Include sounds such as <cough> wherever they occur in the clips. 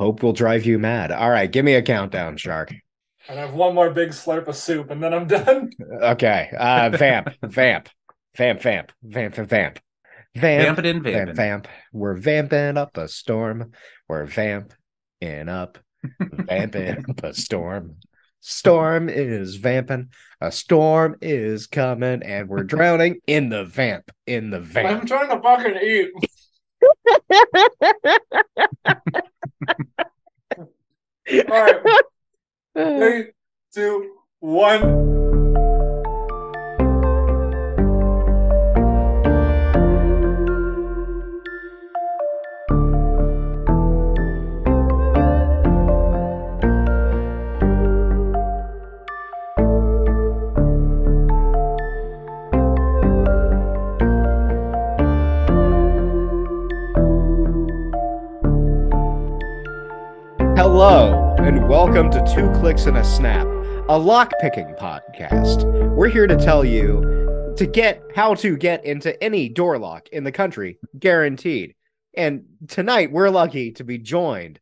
Hope will drive you mad. All right, give me a countdown, Shark. And I have one more big slurp of soup, and then I'm done. <laughs> Okay. Uh vamp, vamp, vamp, vamp, vamp, vamp, vamp. Vamp, Vamping and vamp, vamping. vamp. We're vamping up a storm. We're vamping up, vamping <laughs> up a storm. Storm is vamping. A storm is coming, and we're drowning in the vamp. In the vamp. I'm trying to fucking eat. <laughs> All right, <laughs> three, two, one. Hello, and welcome to Two Clicks and a Snap, a lock-picking podcast. We're here to tell you to get how to get into any door lock in the country, guaranteed. And tonight we're lucky to be joined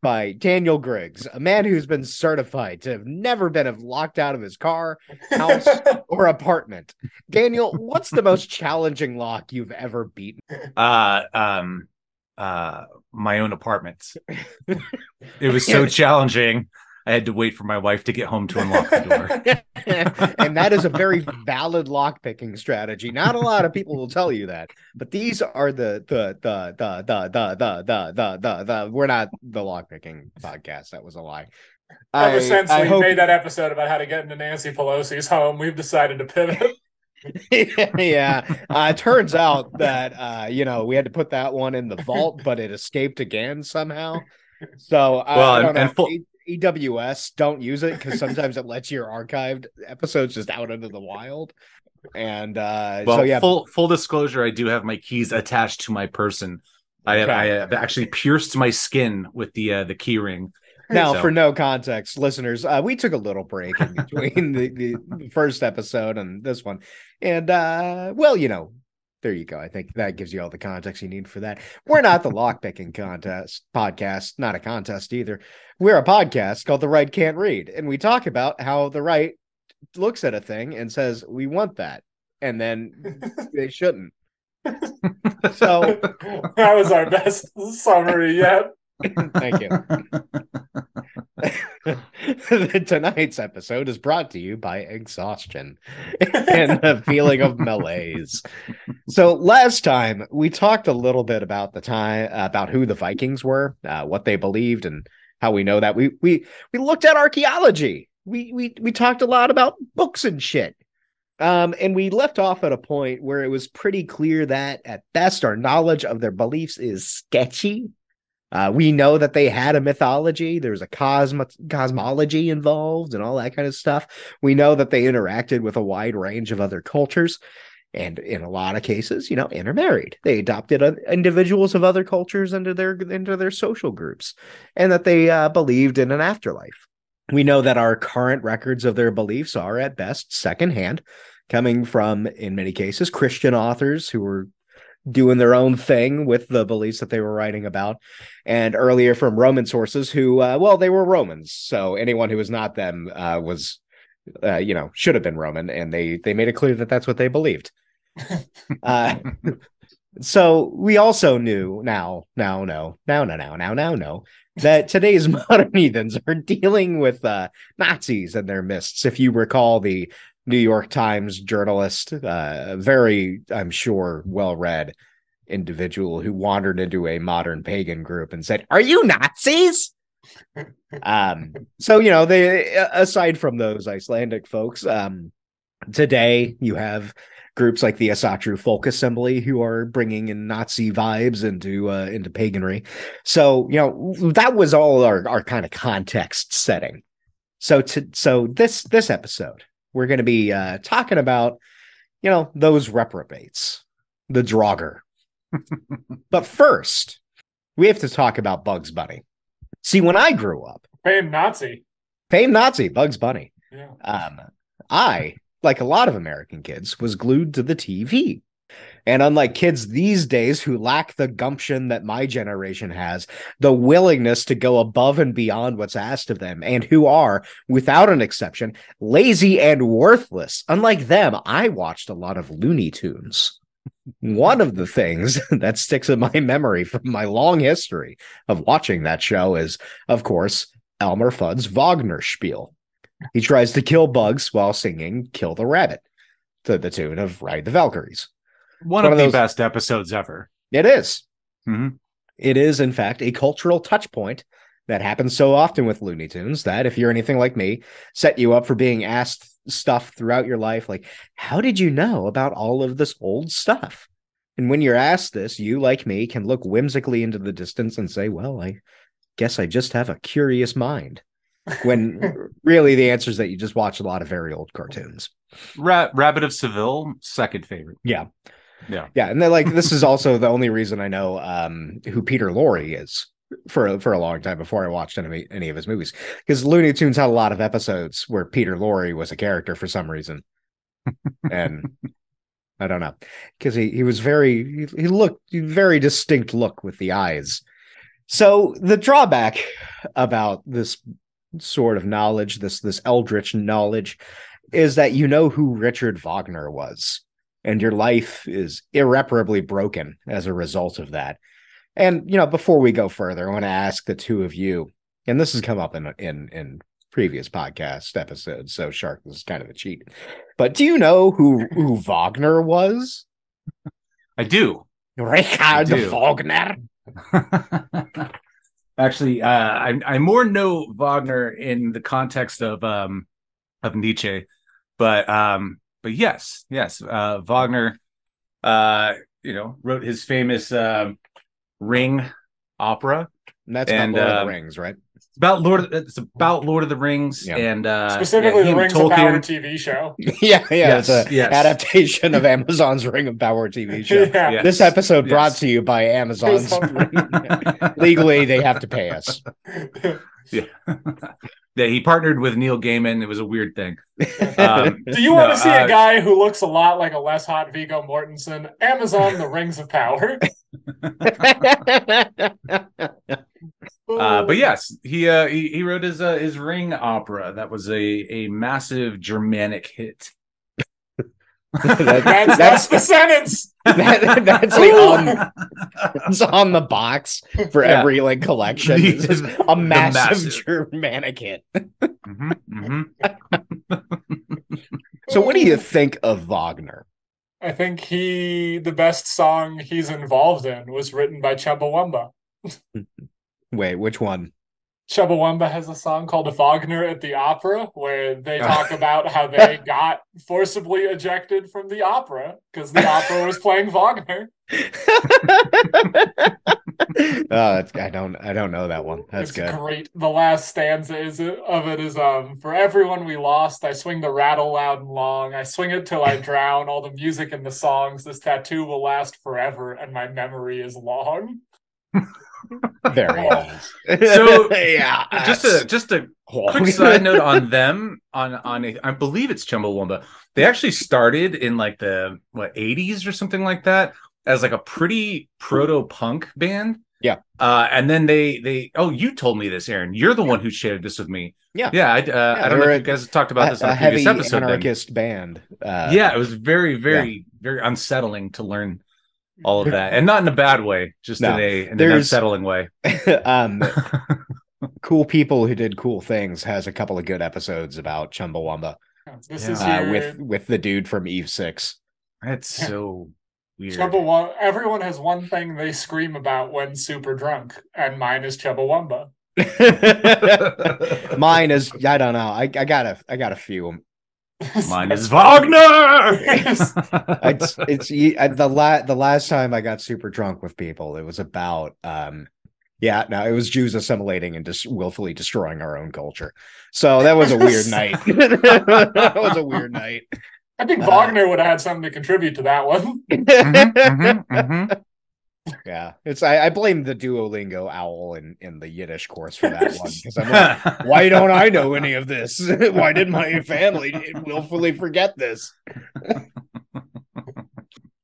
by Daniel Griggs, a man who's been certified to have never been locked out of his car, house, <laughs> or apartment. Daniel, what's the most challenging lock you've ever beaten? Uh, um, uh, my own apartment. it was so challenging. I had to wait for my wife to get home to unlock the door. and that is a very valid lock picking strategy. Not a lot of people will tell you that, but these are the the the the the the the the the the, the we're not the lock picking podcast. That was a lie. Ever I- since I we hope- made that episode about how to get into Nancy Pelosi's home, we've decided to pivot. <laughs> yeah, uh, it turns out that uh, you know we had to put that one in the vault, but it escaped again somehow. So uh, Well, I and- don't know. and full- E- EWS don't use it because sometimes it lets your archived episodes just out into the wild. And uh, Well, so yeah, full full disclosure, I do have my keys attached to my person. I have, I have actually pierced my skin with the uh, the key ring. Now, So- for no context, listeners, uh, we took a little break in <laughs> between the, the first episode and this one. And, uh, well, you know, there you go. I think that gives you all the context you need for that. We're not the lockpicking contest podcast, not a contest either. We're a podcast called The Right Can't Read. And we talk about how the right looks at a thing and says, we want that. And then <laughs> they shouldn't. <laughs> So, that was our best summary yet. <laughs> thank you. <laughs> Tonight's episode is brought to you by exhaustion <laughs> and a feeling of malaise. So last time we talked a little bit about the time about who the Vikings were, uh, what they believed, and how we know that. We we we looked at archaeology. We we we talked a lot about books and shit. Um, and we left off at a point where it was pretty clear that at best our knowledge of their beliefs is sketchy. Uh, we know that they had a mythology. There's a cosmo- cosmology involved and all that kind of stuff. We know that they interacted with a wide range of other cultures. And in a lot of cases, you know, intermarried. They adopted individuals of other cultures into their into their social groups, and that they uh, believed in an afterlife. We know that our current records of their beliefs are at best secondhand, coming from, in many cases, Christian authors who were doing their own thing with the beliefs that they were writing about and earlier from Roman sources who, uh, well, they were Romans. So anyone who was not them uh, was, uh, you know, should have been Roman, and they they made it clear that that's what they believed. <laughs> uh, so we also knew now, now, no, now, no, now, now, now, no, that today's <laughs> modern heathens are dealing with uh, Nazis and their midst. If you recall the New York Times journalist, uh, very, I'm sure, well read individual who wandered into a modern pagan group and said, Are you Nazis? um, so, you know, they, aside from those Icelandic folks, um, today you have groups like the Asatru Folk Assembly who are bringing in Nazi vibes into uh, into paganry. So you know that was all our our kind of context setting. So to so this this episode we're going to be uh, talking about you know those reprobates, the Draugr. <laughs> but first, we have to talk about Bugs Bunny. See, when I grew up, Famed Nazi. famed Nazi Bugs Bunny. Yeah. Um, I, like a lot of American kids, was glued to the TV. And unlike kids these days who lack the gumption that my generation has, the willingness to go above and beyond what's asked of them, and who are, without an exception, lazy and worthless. Unlike them, I watched a lot of Looney Tunes. One of the things <laughs> that sticks in my memory from my long history of watching that show is, of course, Elmer Fudd's Wagner spiel. He tries to kill bugs while singing Kill the Rabbit to the tune of Ride the Valkyries. One, One of, of the those- best episodes ever. It is. Mhm. It is, in fact, a cultural touch point that happens so often with Looney Tunes that if you're anything like me, set you up for being asked stuff throughout your life like, how did you know about all of this old stuff? And when you're asked this, you, like me, can look whimsically into the distance and say, well, I guess I just have a curious mind. When <laughs> really the answer is that you just watch a lot of very old cartoons. Ra- Rabbit of Seville, second favorite. Yeah. Yeah. Yeah, and then like this is also the only reason I know um who Peter Lorre is for for a long time before I watched any any of his movies because Looney Tunes had a lot of episodes where Peter Lorre was a character for some reason, and I don't know because he he was very he, he looked very distinct look with the eyes. So the drawback about this sort of knowledge, this this eldritch knowledge, is that you know who Richard Wagner was and your life is irreparably broken as a result of that. And you know, before we go further, I want to ask the two of you, and this has come up in in in previous podcast episodes, so Shark, this is kind of a cheat. But do you know who who <laughs> Wagner was? I do. Richard do. Wagner. <laughs> Actually, uh, I, I more know Wagner in the context of um, of Nietzsche, but um, but yes, yes, uh, Wagner, uh, you know, wrote his famous um, Ring opera. And that's And, not Lord of uh, the Rings, right? It's about Lord. It's about Lord of the Rings Yeah. and uh, Specifically, yeah, the and Rings of Power TV show. <laughs> yeah, yeah. it's yes, a yes. adaptation of <laughs> Amazon's Ring of Power TV <laughs> show. yeah. Yes. This episode brought to you by Amazon's. Amazon. Legally, they have to pay us. <laughs> Yeah. yeah, he partnered with Neil Gaiman. It was a weird thing. <laughs> Um, Do you want no, to see uh, a guy who looks a lot like a less hot Viggo Mortensen? Amazon, The Rings of Power. <laughs> Uh, but yes, he uh, he, he wrote his uh, his Ring opera. That was a a massive Germanic hit. That- that's, that's the sentence. <laughs> that- that's like on, it's on the box for Yeah. every like collection. The- It's just <laughs> a massive, massive. Germanic hit. <laughs> Mhm, mhm. So, what do you think of Wagner? I think he, the best song he's involved in was written by Chumbawamba. Wait, which one? Chumbawamba has a song called Wagner at the Opera where they <laughs> talk about how they got forcibly ejected from the opera because the opera was playing Wagner. <laughs> <laughs> oh, that's, I don't, I don't know that one. That's it's good. great. The last stanza is of it is um for everyone we lost, I swing the rattle loud and long. I swing it till I drown all the music and the songs. This tattoo will last forever, and my memory is long. <laughs> Very nice. So, <laughs> yeah, just a just a quick side note on them on on a, I believe it's Chumbawamba. They actually started in like the what 80s or something like that as like a pretty proto punk band. Yeah. Uh, and then they they oh you told me this, Aaron. You're the one who shared this with me. Yeah. Yeah. I, uh, I don't know were if you guys talked about this on a a previous heavy episode. then. anarchist band. Uh, yeah, it was very very very unsettling to learn all of that, and not in a bad way, just No. in a in an There's- unsettling way. <laughs> um, <laughs> cool people who did cool things has a couple of good episodes about Chumbawamba This Yeah. is uh, your with with the dude from Eve Six. That's so weird. Chumbawamba. Everyone has one thing they scream about when super drunk, and mine is Chumbawamba. <laughs> Mine is I don't know. I, I got a I got a few. Mine is Wagner. <laughs> It's it's you- I- the la- the last time I got super drunk with people, it was about um yeah, no, it was Jews assimilating and just willfully destroying our own culture. So that was a weird <laughs> night. <laughs> that was a weird night. I think Uh, Wagner would have had something to contribute to that one. Mhm, mhm, mhm. Yeah, it's I, I blame the Duolingo owl in in the Yiddish course for that one because I'm like, <laughs> why don't I know any of this? <laughs> why did my family willfully forget this? <laughs>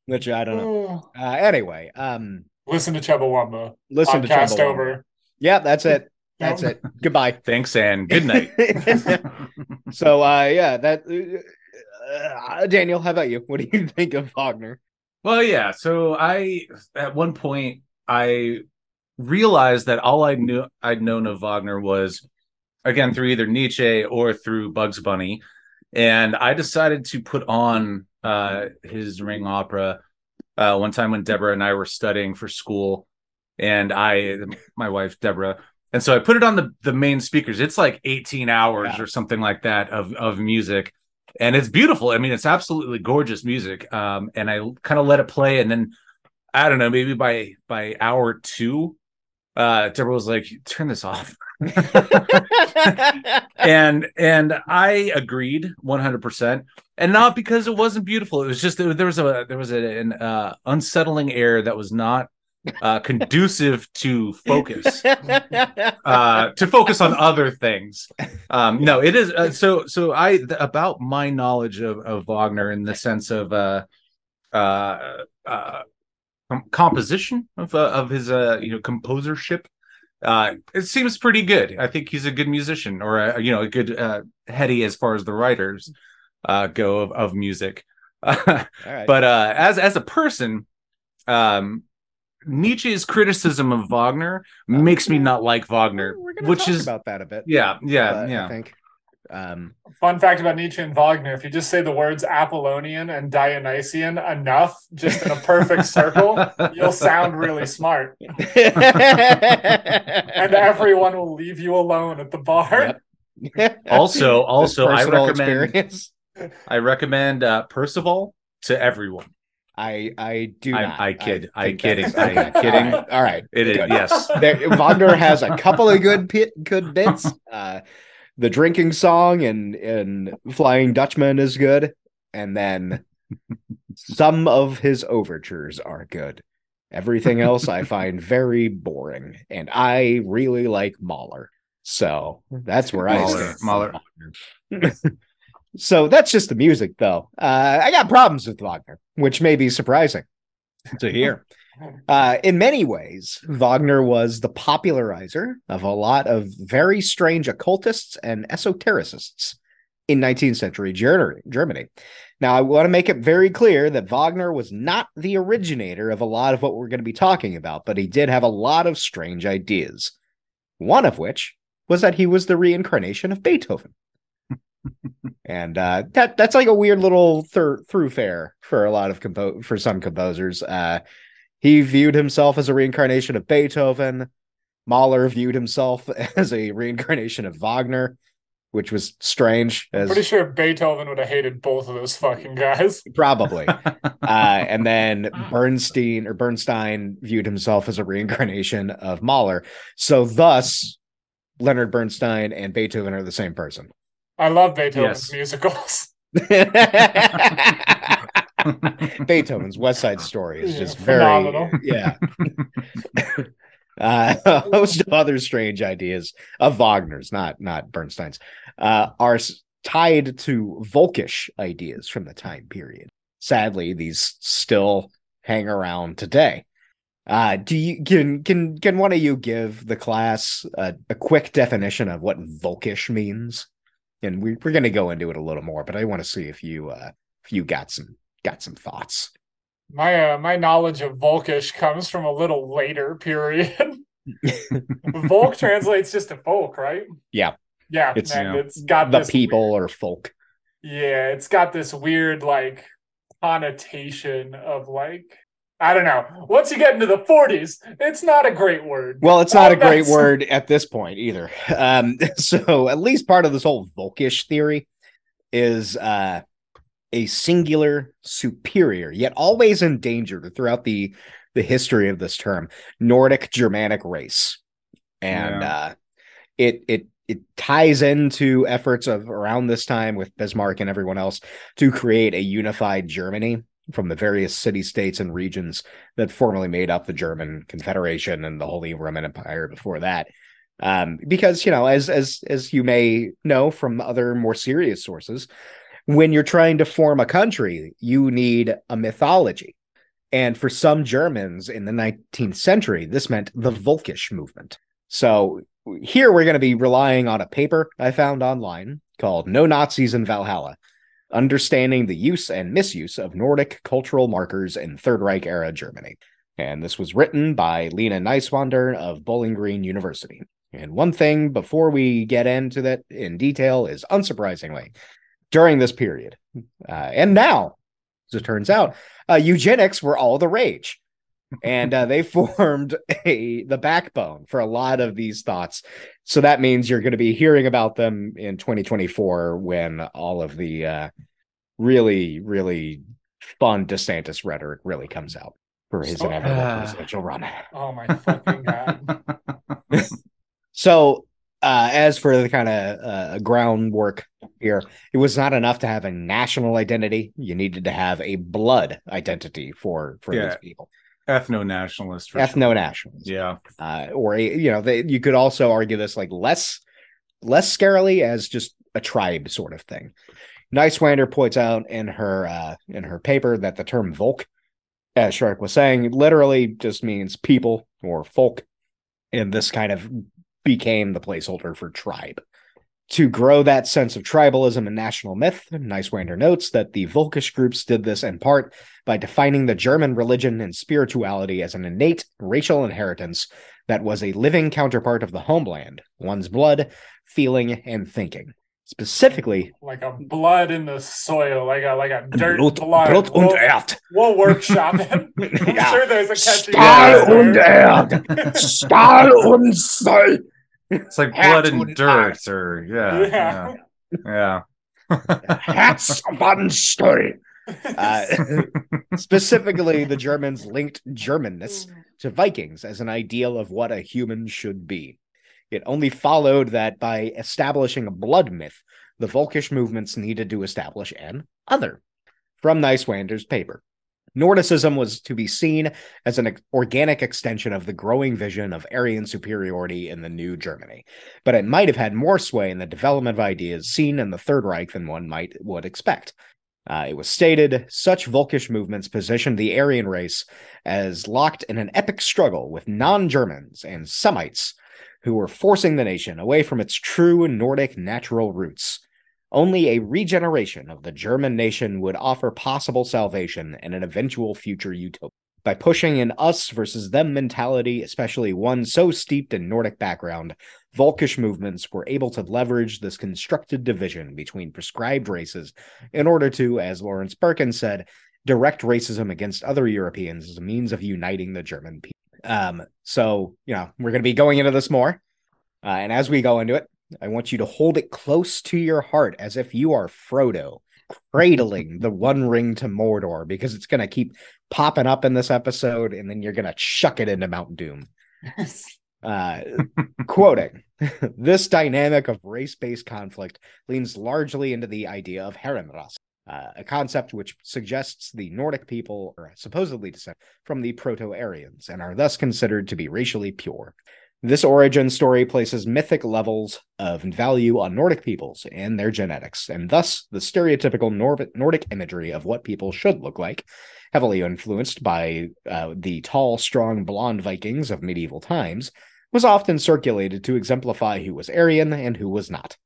which I don't know. <sighs> Uh, anyway, um, Listen to Chumbawamba. listen to Podcast Chumbawamba. over. Yeah, that's it. That's it. Goodbye. Thanks and good night. so, uh, yeah, that. Uh, Daniel, how about you? What do you think of Wagner? Well, yeah. So I, at one point, I realized that all I knew I'd known of Wagner was, again, through either Nietzsche or through Bugs Bunny, and I decided to put on uh, his Ring opera uh, one time when Deborah and I were studying for school, and I, my wife Deborah, and so I put it on the the main speakers. It's like 18 hours Yeah. or something like that of of music and it's beautiful. I mean, it's absolutely gorgeous music. Um, and I kind of let it play, and then I don't know, maybe by by hour two, uh, Deborah was like, "Turn this off," <laughs> and and I agreed one hundred percent, and not because it wasn't beautiful. It was just there was a there was a, an uh, unsettling air that was not uh, conducive to focus <laughs> uh to focus on other things. Um no it is uh, so so i th- about my knowledge of, of wagner in the sense of uh uh uh com- composition of uh, of his uh you know composership uh it seems pretty good. I think he's a good musician or a, you know a good uh heady as far as the writers uh go of, of music. <laughs> Right. but uh as as a person um Nietzsche's criticism of Wagner makes me not like Wagner, We're which talk is about that a bit. yeah, yeah, uh, I yeah. think. Um, Fun fact about Nietzsche and Wagner: if you just say the words Apollonian and Dionysian enough, just in a perfect circle, <laughs> you'll sound really smart, <laughs> and everyone will leave you alone at the bar. <laughs> Also, also, I recommend experience. I recommend uh, Parsifal to everyone. I I do not. I kid. I think kidding. I <laughs> kidding. All right. All right. It is yes. There, Wagner <laughs> has a couple of good pit, good bits. <laughs> Uh, the drinking song and and Flying Dutchman is good, and then some of his overtures are good. Everything else I find very boring, and I really like Mahler. So that's where I stand. Mahler. So that's just the music, though. Uh, I got problems with Wagner, which may be surprising <laughs> to hear. Uh, in many ways, Wagner was the popularizer of a lot of very strange occultists and esotericists in 19th century Germany. Now, I want to make it very clear that Wagner was not the originator of a lot of what we're going to be talking about, but he did have a lot of strange ideas. One of which was that he was the reincarnation of Beethoven. And uh, that that's like a weird little thir- throughfare for a lot of compo- for some composers. Uh, he viewed himself as a reincarnation of Beethoven. Mahler viewed himself <laughs> as a reincarnation of Wagner, which was strange. I'm pretty sure Beethoven would have hated both of those fucking guys. <laughs> probably. uh, and then <laughs> Bernstein or Bernstein viewed himself as a reincarnation of Mahler. So thus, Leonard Bernstein and Beethoven are the same person. I love Beethoven's Yes. musicals. <laughs> <laughs> Beethoven's West Side Story is Yeah, just very phenomenal. <laughs> yeah. uh, a host of other strange ideas of Wagner's, not not Bernstein's, uh, are tied to Volkish ideas from the time period. Sadly, these still hang around today. Uh, do you can can can one of you give the class a, a quick definition of what Volkish means? And we, we're going to go into it a little more, but I want to see if you uh, if you got some got some thoughts. My uh, my knowledge of Volkish comes from a little later period. <laughs> Volk translates just to folk, right? Yeah. Yeah, It's, and you know, it's got the people or folk. Yeah, it's got this weird like connotation of like I don't know. Once you get into the 40s, it's not a great word. Well, it's not a <laughs> great that's- word at this point either. Um, <laughs> so at least part of this whole Volkish theory is uh, a singular, superior, yet always endangered throughout the the history of this term, Nordic Germanic race, and Yeah. uh, it it it ties into efforts of around this time with Bismarck and everyone else to create a unified Germany from the various city states and regions that formerly made up the German Confederation and the Holy Roman Empire before that. Um, because you know, as as as you may know from other more serious sources, when you're trying to form a country, you need a mythology. And for some Germans in the 19th century, this meant the Volkisch movement. So here we're going to be relying on a paper I found online called No Nazis in Valhalla Understanding the Use and Misuse of Nordic Cultural Markers in Third Reich Era Germany. And this was written by Lena Neiswander of Bowling Green University. And one thing before we get into that in detail is unsurprisingly, during this period, uh, and now, as it turns out, uh, eugenics were all the rage. And uh, they <laughs> formed a the backbone for a lot of these thoughts. So that means you're going to be hearing about them in 2024 when all of the uh, really, really fun DeSantis rhetoric really comes out for his So- inevitable Ah. presidential run. Oh my fucking god. <laughs> So, uh, as for the kind of uh, groundwork here, it was not enough to have a national identity. You needed to have a blood identity for for these people, Ethno nationalist. sure. ethno nationals. Yeah. uh, or a, you know, they, you could also argue this like less less scarily as just a tribe sort of thing. Neiswander points out in her uh, in her paper that the term Volk, as Shark was saying, literally just means people or folk, and this kind of became the placeholder for tribe. To grow that sense of tribalism and national myth, Neiswander notes that the Volkish groups did this in part by defining the German religion and spirituality as an innate racial inheritance that was a living counterpart of the homeland, one's blood, feeling, and thinking. Specifically, like a blood in the soil, like a like a dirt Blut, blood. Blut und we'll, Erd. we'll workshop it. <laughs> I'm Yeah. sure there's a catchy Stahl und. Erd. <laughs> Stahl und Sei. It's like blood and dirt, Earth. or yeah, Yeah. yeah, yeah. Herz von Stall. Uh, <laughs> specifically, the Germans linked Germanness to Vikings as an ideal of what a human should be. It only followed that by establishing a blood myth, the Volkish movements needed to establish an other. From Neiswander's paper. Nordicism was to be seen as an organic extension of the growing vision of Aryan superiority in the new Germany, but it might have had more sway in the development of ideas seen in the Third Reich than one might would expect. Uh, it was stated such Volkish movements positioned the Aryan race as locked in an epic struggle with non Germans and Semites who were forcing the nation away from its true Nordic natural roots. Only a regeneration of the German nation would offer possible salvation and an eventual future utopia. By pushing an us versus them mentality, especially one so steeped in Nordic background, Volkish movements were able to leverage this constructed division between prescribed races in order to, as Lawrence Birken said, direct racism against other Europeans as a means of uniting the German people. Um, so, you know, we're going to be going into this more. Uh, and as we go into it, I want you to hold it close to your heart as if you are Frodo, cradling the One Ring to Mordor, because it's going to keep popping up in this episode, and then you're going to chuck it into Mount Doom. Yes. Uh, quoting <laughs> this dynamic of race-based conflict leans largely into the idea of Herrenrasse, uh, a concept which suggests the Nordic people are supposedly descended from the Proto-Aryans and are thus considered to be racially pure. This origin story places mythic levels of value on Nordic peoples and their genetics, and thus the stereotypical Nor- Nordic imagery of what people should look like, heavily influenced by uh, the tall, strong, blonde Vikings of medieval times, was often circulated to exemplify who was Aryan and who was not.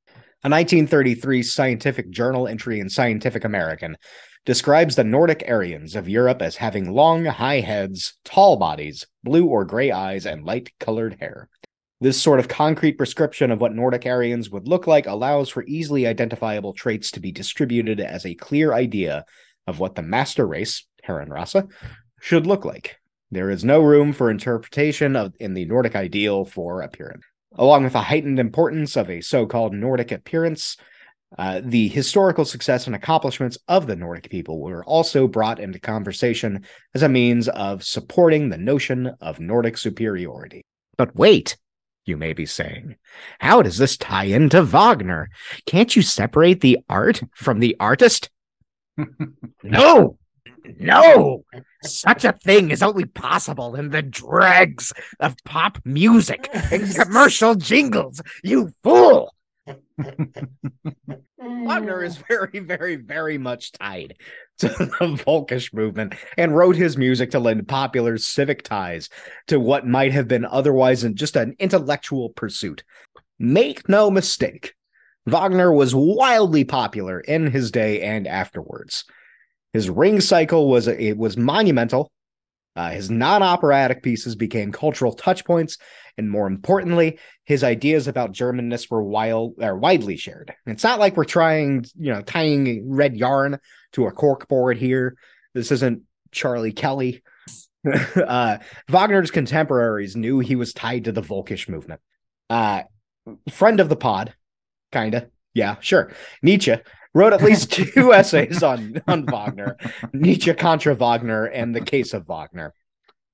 A 1933 scientific journal entry in Scientific American describes the Nordic Aryans of Europe as having long, high heads, tall bodies, blue or gray eyes, and light colored hair. This sort of concrete prescription of what Nordic Aryans would look like allows for easily identifiable traits to be distributed as a clear idea of what the master race, Herrenrasse, should look like. There is no room for interpretation of in the Nordic ideal for appearance. Along with the heightened importance of a so-called Nordic appearance, uh, the historical success and accomplishments of the Nordic people were also brought into conversation as a means of supporting the notion of Nordic superiority. But wait, you may be saying, how does this tie into Wagner? Can't you separate the art from the artist? <laughs> no, no, such a thing is only possible in the dregs of pop music and <laughs> commercial jingles, you fool. Wagner is very, very, very much tied to the Volkish movement and wrote his music to lend popular civic ties to what might have been otherwise just an intellectual pursuit. Make no mistake, Wagner was wildly popular in his day and afterwards. His ring cycle was it was monumental. Uh, his non-operatic pieces became cultural touchpoints, and more importantly, his ideas about Germanness were wild or widely shared. It's not like we're trying, you know, tying red yarn to a corkboard here. This isn't Charlie Kelly. <laughs> uh, Wagner's contemporaries knew he was tied to the Volkish movement. Uh, friend of the pod, kinda. Yeah, sure. Nietzsche wrote at least <laughs> two essays on on Wagner, Nietzsche contra Wagner, and the case of Wagner,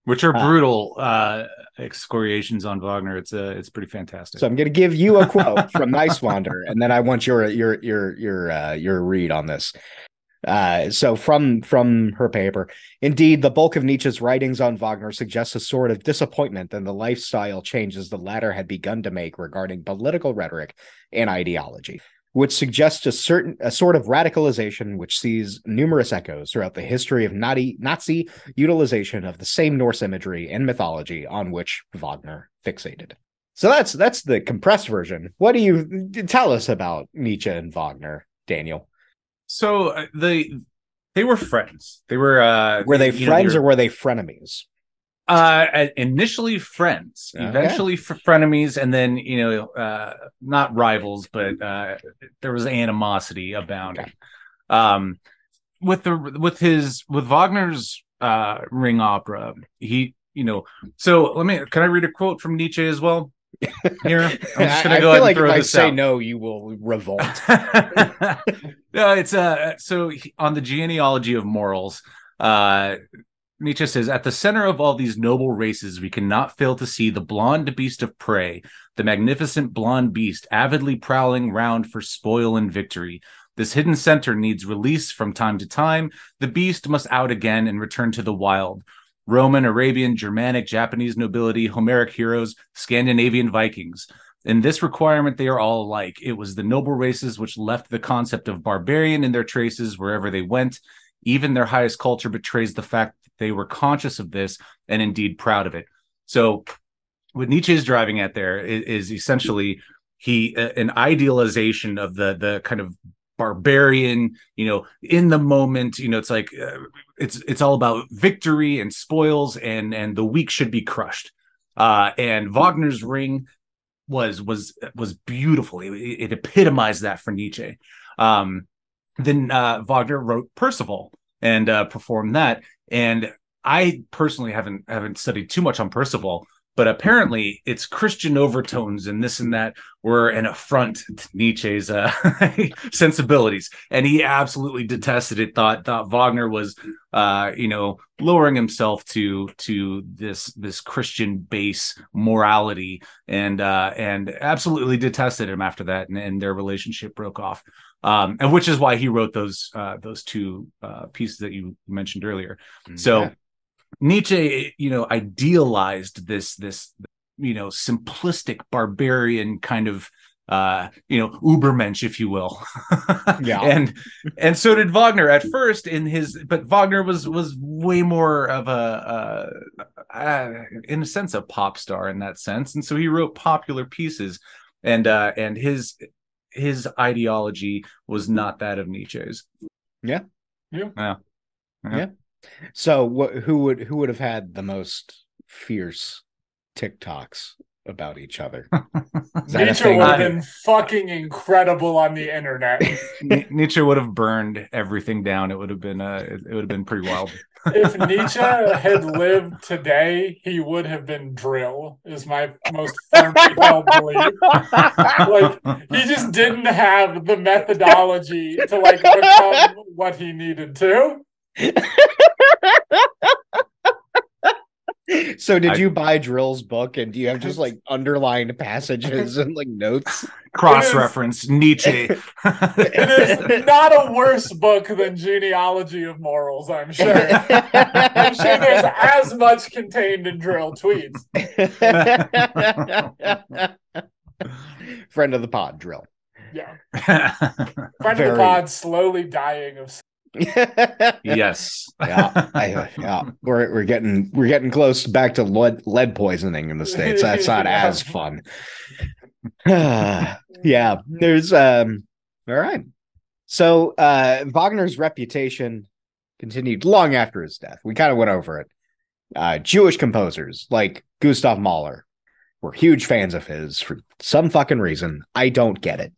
which are brutal uh, excoriations on Wagner. It's uh, it's pretty fantastic. So I'm going to give you a quote from Neiswander, and then I want your your your your uh, your read on this. Uh, so from from her paper, indeed, the bulk of Nietzsche's writings on Wagner suggests a sort of disappointment in the lifestyle changes the latter had begun to make regarding political rhetoric and ideology, which suggests a certain a sort of radicalization which sees numerous echoes throughout the history of Nazi Nazi utilization of the same Norse imagery and mythology on which Wagner fixated. So that's that's the compressed version. What do you tell us about Nietzsche and Wagner, Daniel? So uh, they they were friends. They were uh Were they know, friends they or were they frenemies? Uh initially friends, Okay. eventually frenemies, and then you know uh not rivals, but uh there was animosity abounding. Um, with the with his with Wagner's uh ring opera, he you know. So let me can I read a quote from Nietzsche as well? <laughs> Here, I'm just gonna I go feel ahead like and if throw I say out. no, you will revolt. <laughs> no, it's uh so he- on the genealogy of morals, uh Nietzsche says, at the center of all these noble races, we cannot fail to see the blonde beast of prey, the magnificent blonde beast avidly prowling round for spoil and victory. This hidden center needs release from time to time. The beast must out again and return to the wild. Roman, Arabian, Germanic, Japanese nobility, Homeric heroes, Scandinavian Vikings. In this requirement, they are all alike. It was the noble races which left the concept of barbarian in their traces wherever they went. Even their highest culture betrays the fact they were conscious of this and indeed proud of it. So, what Nietzsche is driving at there is, is essentially he uh, an idealization of the the kind of barbarian you know in the moment you know it's like uh, it's it's all about victory and spoils and and the weak should be crushed. Uh and wagner's ring was was was beautiful. It, it epitomized that for nietzsche. Um then uh wagner wrote parsifal and uh performed that and i personally haven't haven't studied too much on parsifal but apparently it's christian overtones and this and that were an affront to nietzsche's uh <laughs> sensibilities. And he absolutely detested it thought thought wagner was uh you know lowering himself to to this this christian base morality. And uh and absolutely detested him after that and, and their relationship broke off um and which is why he wrote those uh those two uh pieces that you mentioned earlier. So Nietzsche, you know, idealized this this you know simplistic barbarian kind of uh you know ubermensch if you will. <laughs> Yeah. and and so did wagner at first in his but wagner was was way more of a uh, uh in a sense a pop star in that sense. And so he wrote popular pieces. And uh and his his ideology was not that of nietzsche's Yeah. Yeah. Yeah. Yeah. So, what? Who would who would have had the most fierce TikToks about each other? <laughs> Is that a Nietzsche would have been fucking incredible on the internet. <laughs> Ni- Nietzsche would have burned everything down. It would have been uh, it, it would have been pretty wild. If Nietzsche had lived today, he would have been dril, is my most firmly held belief. Like he just didn't have the methodology to like become what he needed to. <laughs> So, did I- you buy Dril's book, and do you have just <laughs> like underlined passages and like notes? Cross reference Nietzsche. <laughs> It is not a worse book than Genealogy of Morals, I'm sure. I'm sure there's as much contained in dril tweets. <laughs> Friend of the pod, Dril. Yeah. Friend of the pod slowly dying of <laughs> yes. yeah, <laughs> I, yeah, we're we're getting we're getting close back to lead lead poisoning in the states. That's not <laughs> Yeah. as fun. <sighs> yeah, there's um. All right, so uh, Wagner's reputation continued long after his death. We kind of went over it. Uh, Jewish composers like Gustav Mahler were huge fans of his for some fucking reason. I don't get it.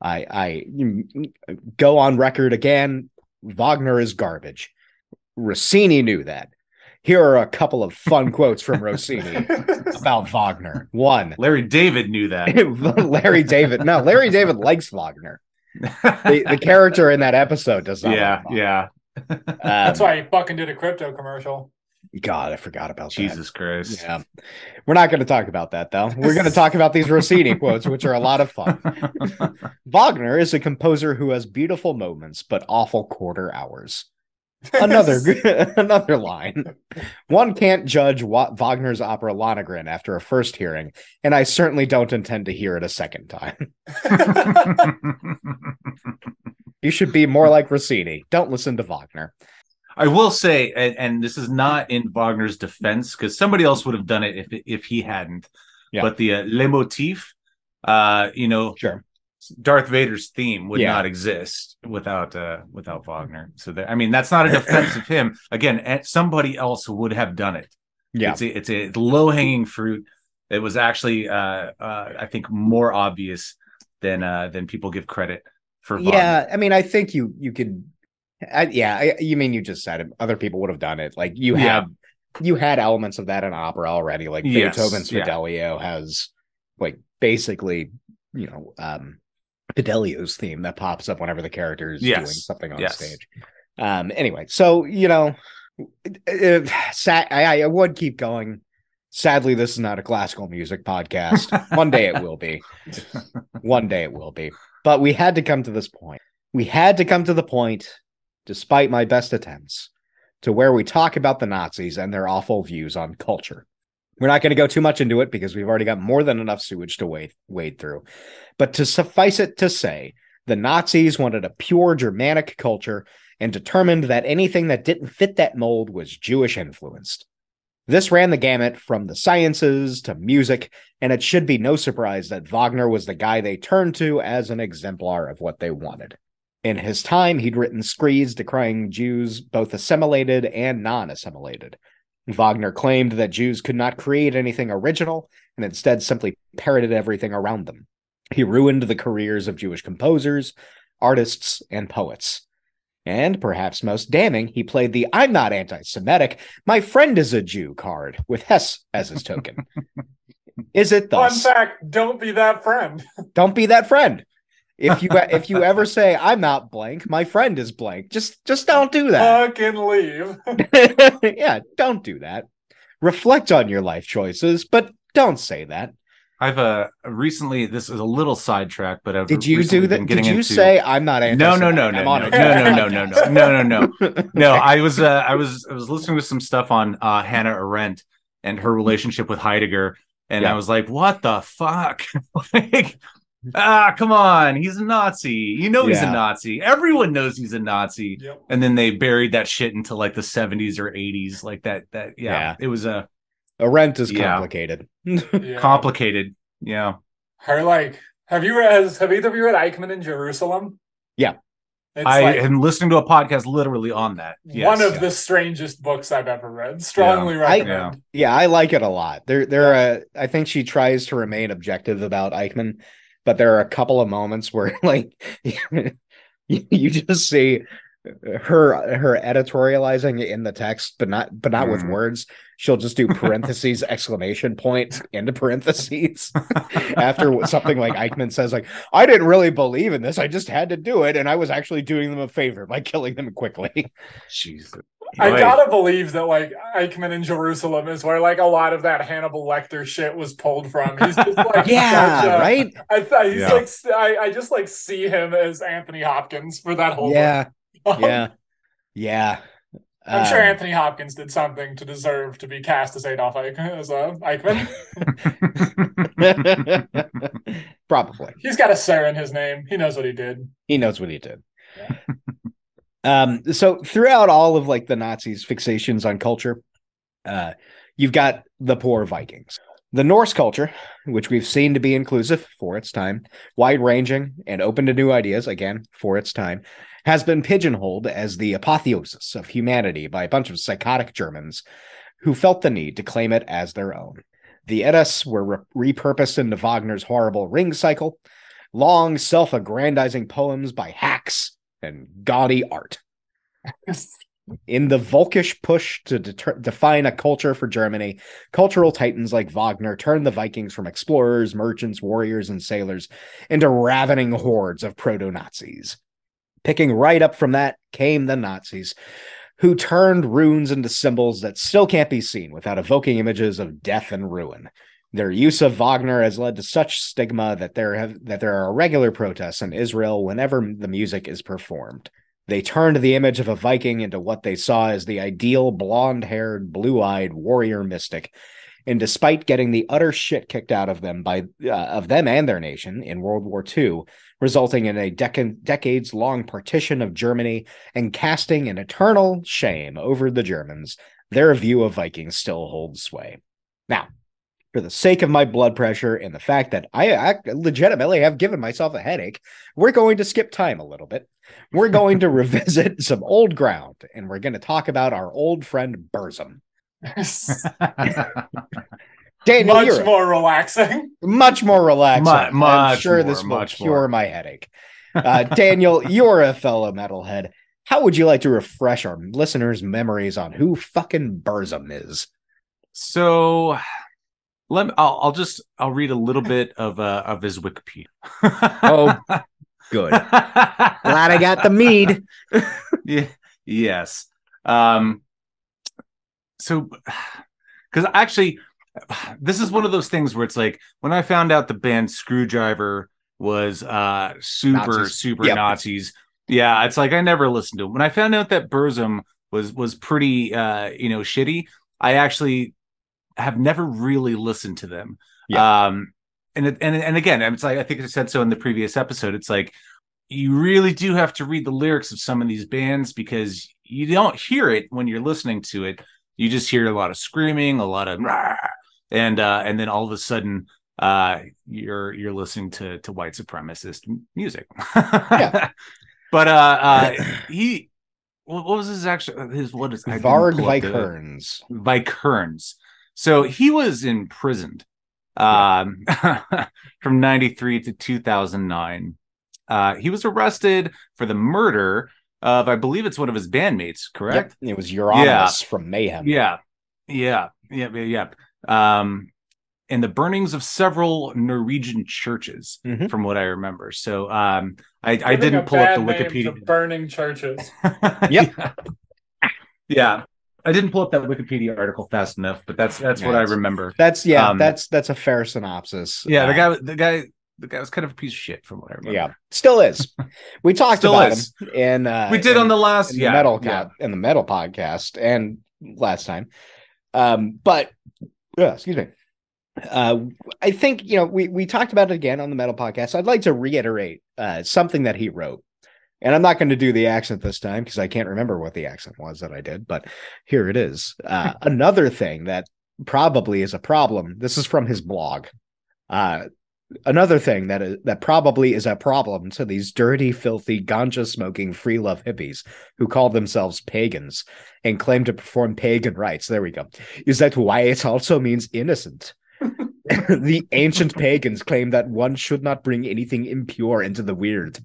I I mm, go on record again. Wagner is garbage. Rossini knew that. Here are a couple of fun <laughs> quotes from Rossini about Wagner. One, Larry David knew that. <laughs> Larry David. No, Larry David likes Wagner. The, the character in that episode does not. yeah, like yeah. Um, That's why he fucking did a crypto commercial. God, I forgot about that. Jesus Christ. Yeah. We're not going to talk about that though. We're going to talk about these Rossini <laughs> quotes, which are a lot of fun. Wagner is a composer who has beautiful moments but awful quarter hours. Another <laughs> <laughs> another line. One can't judge Wa- Wagner's opera Lohengrin after a first hearing, and I certainly don't intend to hear it a second time. You should be more like Rossini. Don't listen to Wagner. I will say, and, and this is not in Wagner's defense, because somebody else would have done it if if he hadn't. Yeah. But the uh, leitmotif, uh, you know, Sure. Darth Vader's theme would Yeah. not exist without uh without Wagner. So that I mean, that's not a defense of him. <clears throat> Again, eh, somebody else would have done it. Yeah. It's a, it's a low hanging fruit. It was actually, uh, uh, I think, more obvious than uh, than people give credit for. Wagner. Yeah, I mean, I think you you could. I, yeah, I, you mean you just said it. Other people would have done it. Like you Yeah. had you had elements of that in opera already. Like Yes, Beethoven's yeah. Fidelio has like basically you know um Fidelio's theme that pops up whenever the character is doing something on yes. stage. Um. Anyway, so you know, uh, sa- I, I would keep going. Sadly, this is not a classical music podcast. One day it will be. <laughs> One day it will be. But we had to come to this point. We had to come to the point, despite my best attempts, to where we talk about the Nazis and their awful views on culture. We're not going to go too much into it because we've already got more than enough sewage to wade, wade through. But to suffice it to say, the Nazis wanted a pure Germanic culture and determined that anything that didn't fit that mold was Jewish influenced. This ran the gamut from the sciences to music, and it should be no surprise that Wagner was the guy they turned to as an exemplar of what they wanted. In his time, he'd written screeds decrying Jews, both assimilated and non assimilated. Wagner claimed that Jews could not create anything original and instead simply parroted everything around them. He ruined the careers of Jewish composers, artists, and poets. And perhaps most damning, he played the I'm not anti Semitic, my friend is a Jew card with Hess as his token. <laughs> is it thus? Fun fact: Don't be that friend. Don't be that friend. If you if you ever <laughs> say I'm not blank, my friend is blank, just just don't do that. Fucking leave. <laughs> yeah, don't do that. Reflect on your life choices, but don't say that. I've uh recently. This is a little sidetrack, but I've Did you do that? Did you into- say I'm not anti No, no, no, no, no, no, no, no, no, no, no, no, no. no i was uh, i was i was listening to some stuff on uh hannah arendt and her relationship with heidegger and Yeah. i was like what the fuck <laughs> like ah come on he's a nazi you know he's Yeah. a nazi everyone knows he's a nazi Yep. and then they buried that shit into like the 70s or 80s like that that yeah, Yeah. it was a Arendt is complicated. Yeah. complicated yeah Her like, have you read? Has, have either of you read Eichmann in Jerusalem? Yeah. It's i like am listening to a podcast literally on that yes. one of yeah. the strangest books I've ever read. Strongly I- recommend. Yeah, I like it a lot. There, there. Uh, I think she tries to remain objective about Eichmann, but there are a couple of moments where, <laughs> like, you, just see her her editorializing in the text, but not but not with Mhm. words. She'll just do <laughs> parentheses exclamation point into parentheses <laughs> after something like Eichmann says, like, I didn't really believe in this. I just had to do it, and I was actually doing them a favor by killing them quickly. Jesus. I Boy. gotta believe that like Eichmann in Jerusalem is where like a lot of that Hannibal Lecter shit was pulled from. He's just <laughs> like yeah, a- right. I thought he's Yeah. like I, I just like see him as Anthony Hopkins for that whole Yeah. book. <laughs> yeah yeah I'm sure Um, Anthony Hopkins did something to deserve to be cast as Adolf Eichmann. As uh, Eichmann. <laughs> Probably. He's got a Sir in his name. He knows what he did. He knows what he did. Um, so throughout all of like the Nazis' fixations on culture, uh, you've got the poor Vikings. The Norse culture, which we've seen to be inclusive for its time, wide ranging, and open to new ideas, again, for its time, has been pigeonholed as the apotheosis of humanity by a bunch of psychotic Germans who felt the need to claim it as their own. The Eddas were re- repurposed into Wagner's horrible ring cycle, long self aggrandizing poems by hacks and gaudy art. In the Volkish push to deter- define a culture for Germany, cultural titans like Wagner turned the Vikings from explorers, merchants, warriors, and sailors into ravening hordes of proto Nazis. Picking right up from that came the Nazis, who turned runes into symbols that still can't be seen without evoking images of death and ruin. Their use of Wagner has led to such stigma that there have that there are regular protests in Israel whenever the music is performed. They turned the image of a Viking into what they saw as the ideal blonde-haired, blue-eyed warrior mystic. And despite getting the utter shit kicked out of them by uh, of them and their nation in World War II, resulting in a dec- decades-long partition of Germany and casting an eternal shame over the Germans, their view of Vikings still holds sway. Now, for the sake of my blood pressure and the fact that I, I legitimately have given myself a headache, we're going to skip time a little bit. We're going to <laughs> revisit some old ground and we're going to talk about our old friend Burzum. <laughs> Daniel, Much you're more relaxing. much more relaxed. Mu- I'm sure more, this will much cure more. my headache. Uh, Daniel, <laughs> you're a fellow metalhead. How would you like to refresh our listeners' memories on who fucking Burzum is? so let me I'll, I'll just I'll read a little bit of uh of his Wikipedia. Oh, <laughs> Good. Glad I got the mead. <laughs> yeah, yes. Um so because actually this is one of those things where it's like when I found out the band Skrewdriver was uh super Nazis. super Yep. Nazis. Yeah, it's like I never listened to them. When I found out that Burzum was was pretty uh you know shitty, I actually have never really listened to them. Um and and and again, it's like I think I said so in the previous episode. It's like you really do have to read the lyrics of some of these bands because you don't hear it when you're listening to it. You just hear a lot of screaming, a lot of and uh and then all of a sudden uh you're you're listening to to white supremacist music. Yeah. <laughs> but uh uh he what was his actual his what is Varg pull up the- Vikernes. Vikernes. So he was imprisoned um, <laughs> from 93 to 2009. Uh, he was arrested for the murder of, I believe it's one of his bandmates, correct? Yep. It was Euronymous from Mayhem. Yeah. Yeah. Yeah. Yeah. yeah. Um, and the burnings of several Norwegian churches, Mhm. from what I remember. So um, I, I didn't pull up the bad name to Wikipedia. burning churches. <laughs> Yep. yeah. Yeah. I didn't pull up that Wikipedia article fast enough, but that's that's what I remember. That's yeah, Um, that's that's a fair synopsis. Yeah, the guy, the guy, the guy was kind of a piece of shit, from what I remember. Yeah, still is. We talked Still about is. him in uh, we did in- on the last, yeah, the metal yeah. co- in the metal podcast and last time. Um, but yeah, excuse me. Uh, I think you know we we talked about it again on the metal podcast. I'd like to reiterate uh, something that he wrote, and I'm not going to do the accent this time because I can't remember what the accent was that I did. But here it is. Uh, <laughs> another thing that probably is a problem. This is from his blog. Uh, another thing that is, that probably is a problem to these dirty, filthy, ganja smoking, free love hippies who call themselves pagans and claim to perform pagan rites. There we go. Is that why it also means innocent? <laughs> the ancient pagans claim that one should not bring anything impure into the weird.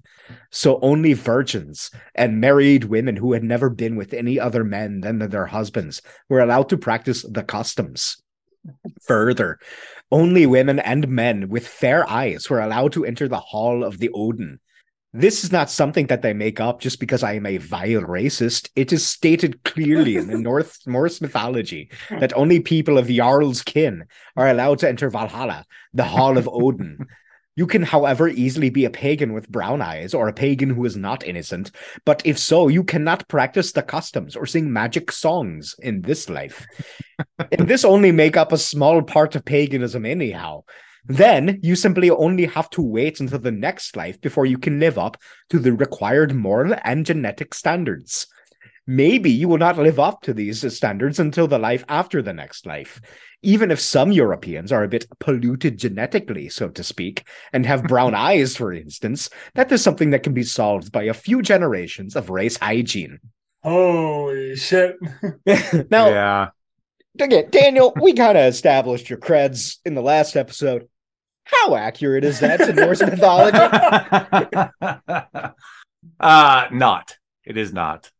So only virgins and married women who had never been with any other men than their husbands were allowed to practice the customs. Further, only women and men with fair eyes were allowed to enter the hall of the Odin. This is not something that they make up just because I am a vile racist. It is stated clearly in the <laughs> North Norse mythology that only people of Jarl's kin are allowed to enter Valhalla, the hall of Odin. <laughs> You can, however, easily be a pagan with brown eyes or a pagan who is not innocent, but if so, you cannot practice the customs or sing magic songs in this life. <laughs> and this only make up a small part of paganism anyhow. Then you simply only have to wait until the next life before you can live up to the required moral and genetic standards. Maybe you will not live up to these standards until the life after the next life. Even if some Europeans are a bit polluted genetically, so to speak, and have brown <laughs> eyes, for instance, that is something that can be solved by a few generations of race hygiene. Holy shit. <laughs> now, yeah. again, Daniel, we kind of established your creds in the last episode. How accurate is that to Norse mythology? <laughs> uh not. It is not.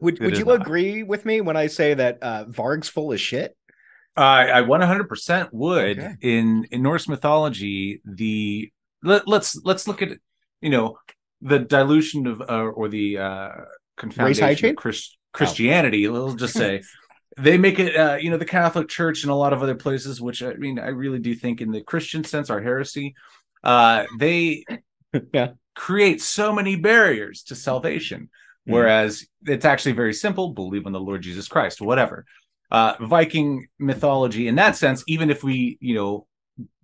Would It would you not. agree with me when I say that uh, Varg's full of shit? I I 100% would Okay. in in Norse mythology the let, let's let's look at you know the dilution of uh, or the uh confoundation of Chris, Christianity let's just say <laughs> they make it uh you know the Catholic Church and a lot of other places which I mean I really do think in the Christian sense are heresy uh they <laughs> Yeah. create so many barriers to salvation Mm. whereas it's actually very simple believe in the lord jesus christ whatever uh viking mythology in that sense even if we you know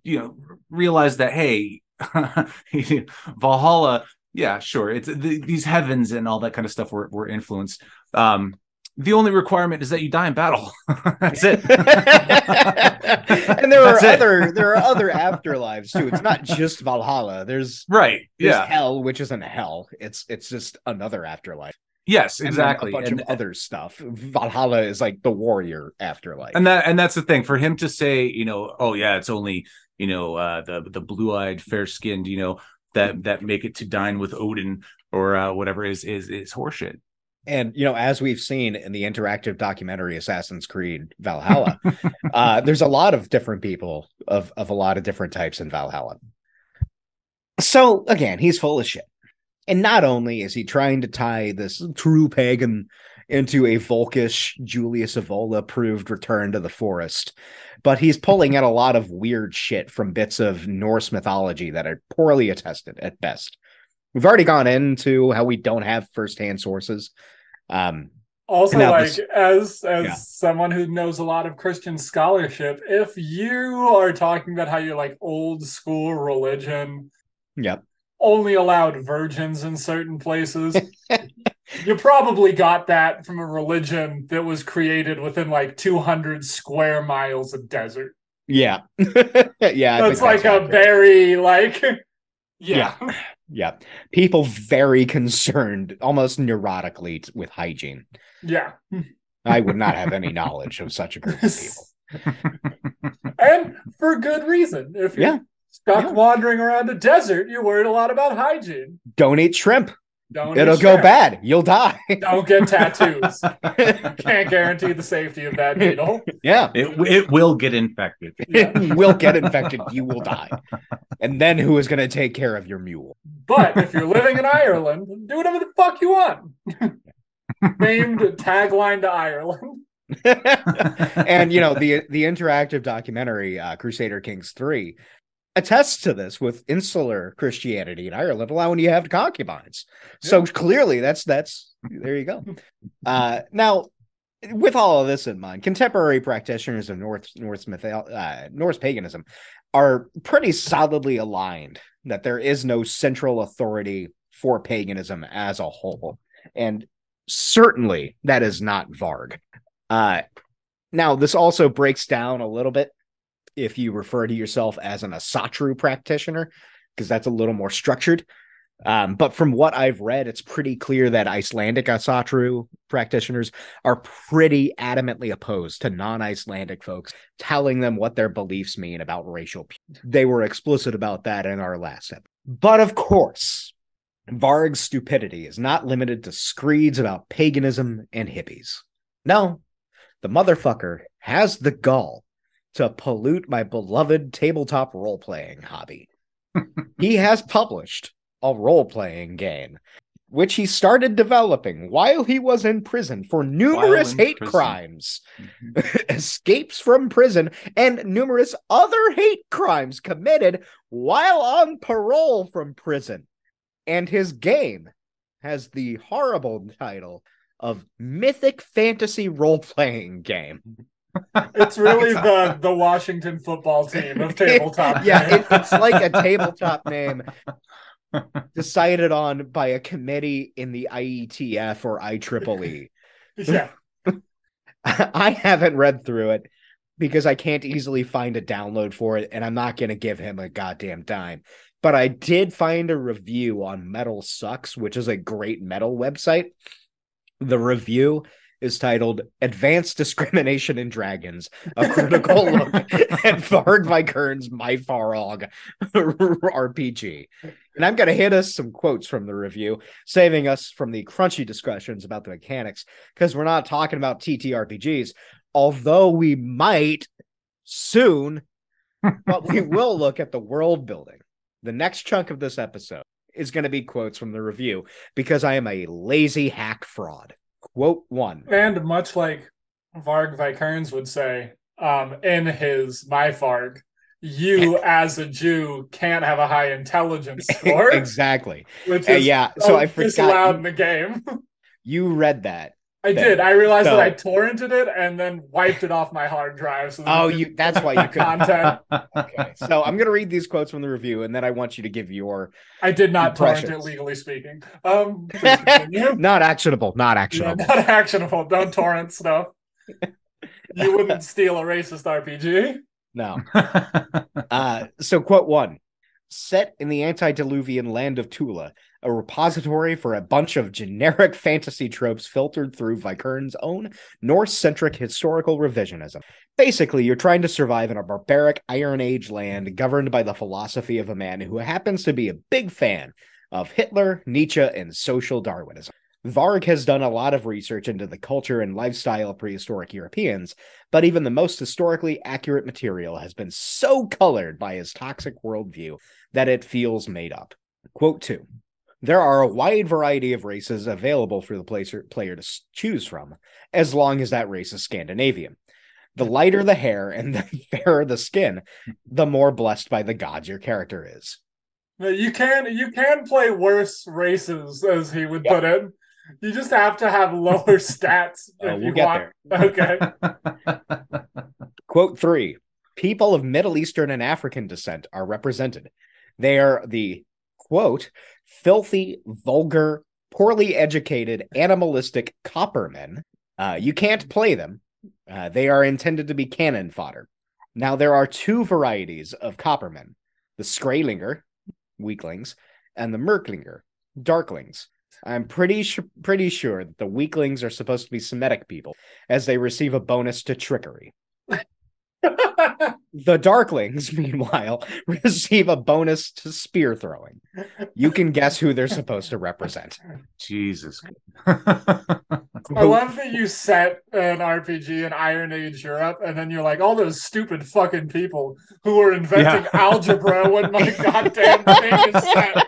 you know realize that hey <laughs> valhalla yeah sure it's the, these heavens and all that kind of stuff were, were influenced um the only requirement is that you die in battle that's it <laughs> and there are it. other there are other afterlives too. It's not just Valhalla. There's right there's yeah hell, which isn't hell. It's it's just another afterlife. yes And exactly a bunch and, of other stuff. Valhalla is like the warrior afterlife. and that and that's the thing for him to say you know oh yeah it's only you know uh the the blue-eyed fair-skinned you know that that make it to dine with odin or uh whatever is is is horseshit And you know, as we've seen in the interactive documentary Assassin's Creed Valhalla, <laughs> uh, there's a lot of different people of of a lot of different types in Valhalla. So again, he's full of shit. And not only is he trying to tie this true pagan into a Volkish Julius Evola proved return to the forest, but he's pulling out a lot of weird shit from bits of Norse mythology that are poorly attested at best. We've already gone into how we don't have firsthand sources. Um, Also, like this- as as Yeah. someone who knows a lot of Christian scholarship, if you are talking about how your like old school religion yep. only allowed virgins in certain places, <laughs> you probably got that from a religion that was created within like 200 square miles of desert. Yeah. <laughs> yeah. I That's think like a very like <laughs> yeah. Yeah. People very concerned, almost neurotically with hygiene. Yeah. I would not have any knowledge of such a group of people. <laughs> and for good reason. If you're Yeah. stuck Yeah. wandering around a desert, you're worried a lot about hygiene. Don't eat shrimp. Don't It'll go bad. You'll die. <laughs> Don't get tattoos. <laughs> Can't guarantee the safety of that needle. yeah. it, it will get infected <laughs> Yeah. It will get infected. You will die. And then who is going to take care of your mule? But if you're living in Ireland, do whatever the fuck you want. Named tagline to Ireland. and you know the the interactive documentary uh, Crusader Kings 3 attests to this with insular Christianity in Ireland allowing you to have concubines. So clearly that's that's there you go. Uh now with all of this in mind, contemporary practitioners of North Norse uh, Norse paganism are pretty solidly aligned that there is no central authority for paganism as a whole. And certainly that is not Varg. Uh, now, this also breaks down a little bit if you refer to yourself as an Asatru practitioner, because that's a little more structured. Um, but from what I've read, it's pretty clear that Icelandic Asatru practitioners are pretty adamantly opposed to non Icelandic folks telling them what their beliefs mean about racial. They were explicit about that in our last episode. But of course, Varg's stupidity is not limited to screeds about paganism and hippies. No, the motherfucker has the gall to pollute my beloved tabletop role playing hobby. he has published a role playing game which he started developing while he was in prison for numerous hate prison. crimes, Mhm. <laughs> escapes from prison, and numerous other hate crimes committed while on parole from prison. And his game has the horrible title of Mythic Fantasy Role Playing Game. It's really the the Washington football team of <laughs> tabletop. yeah, it, it's like a tabletop name <laughs> decided on by a committee in the IETF or IEEE. <laughs> yeah. I haven't read through it because I can't easily find a download for it, and I'm not going to give him a goddamn dime. But I did find a review on Metal Sucks, which is a great metal website. The review is titled Advanced Discrimination in Dragons, a critical <laughs> look at Varg Vikernes' My Farog <laughs> RPG. And I'm going to hit us some quotes from the review, saving us from the crunchy discussions about the mechanics, because we're not talking about TTRPGs, although we might soon, but we <laughs> will look at the world building. The next chunk of this episode is going to be quotes from the review because I am a lazy hack fraud. Quote one. And much like Varg Vikernes would say um, in his My Varg, you <laughs> as a Jew can't have a high intelligence <laughs> score, exactly. which Uh, is yeah. So I forgot disallowed in the game. <laughs> you read that. I There. did. I realized So- that I torrented it and then wiped it off my hard drive. So that Oh, you that's why you <laughs> couldn't. content. Okay. So I'm going to read these quotes from the review, and then I want you to give your I did not torrent it legally speaking. Um, please continue. <laughs> not actionable. Not Yeah, actionable. not actionable. Don't torrent stuff. <laughs> You wouldn't steal a racist RPG. No. Uh, so, quote one set in the antediluvian land of Tula, a repository for a bunch of generic <laughs> fantasy tropes filtered through Vikernes' own Norse centric historical revisionism. Basically, you're trying to survive in a barbaric Iron Age land governed by the philosophy of a man who happens to be a big fan of Hitler, Nietzsche, and social Darwinism. Varg has done a lot of research into the culture and lifestyle of prehistoric Europeans, but even the most historically accurate material has been so colored by his toxic worldview that it feels made up. Quote 2 There are a wide variety of races available for the placer, player to choose from, as long as that race is Scandinavian. The lighter the hair and <laughs> the fairer the skin, the more blessed by the gods your character is. You can you can play worse races, as he would Yep. put it. You just have to have lower <laughs> stats Uh, we'll you get want. <laughs> Okay. Quote three People of Middle Eastern and African descent are represented. They are the quote, filthy, vulgar, poorly educated, animalistic coppermen. Uh, you can't play them. Uh, they are intended to be cannon fodder. Now, there are two varieties of coppermen the Skraylinger, weaklings, and the Merklinger, darklings. I'm pretty su- pretty sure that the weaklings are supposed to be Semitic people, as they receive a bonus to trickery. <laughs> The Darklings, <laughs> meanwhile, receive a bonus to spear throwing. You can guess who they're supposed to represent. <laughs> Jesus. I love that you set an RPG in Iron Age Europe, and then you're like, all those stupid fucking people who were inventing Yeah. algebra when my <laughs> goddamn thing is set.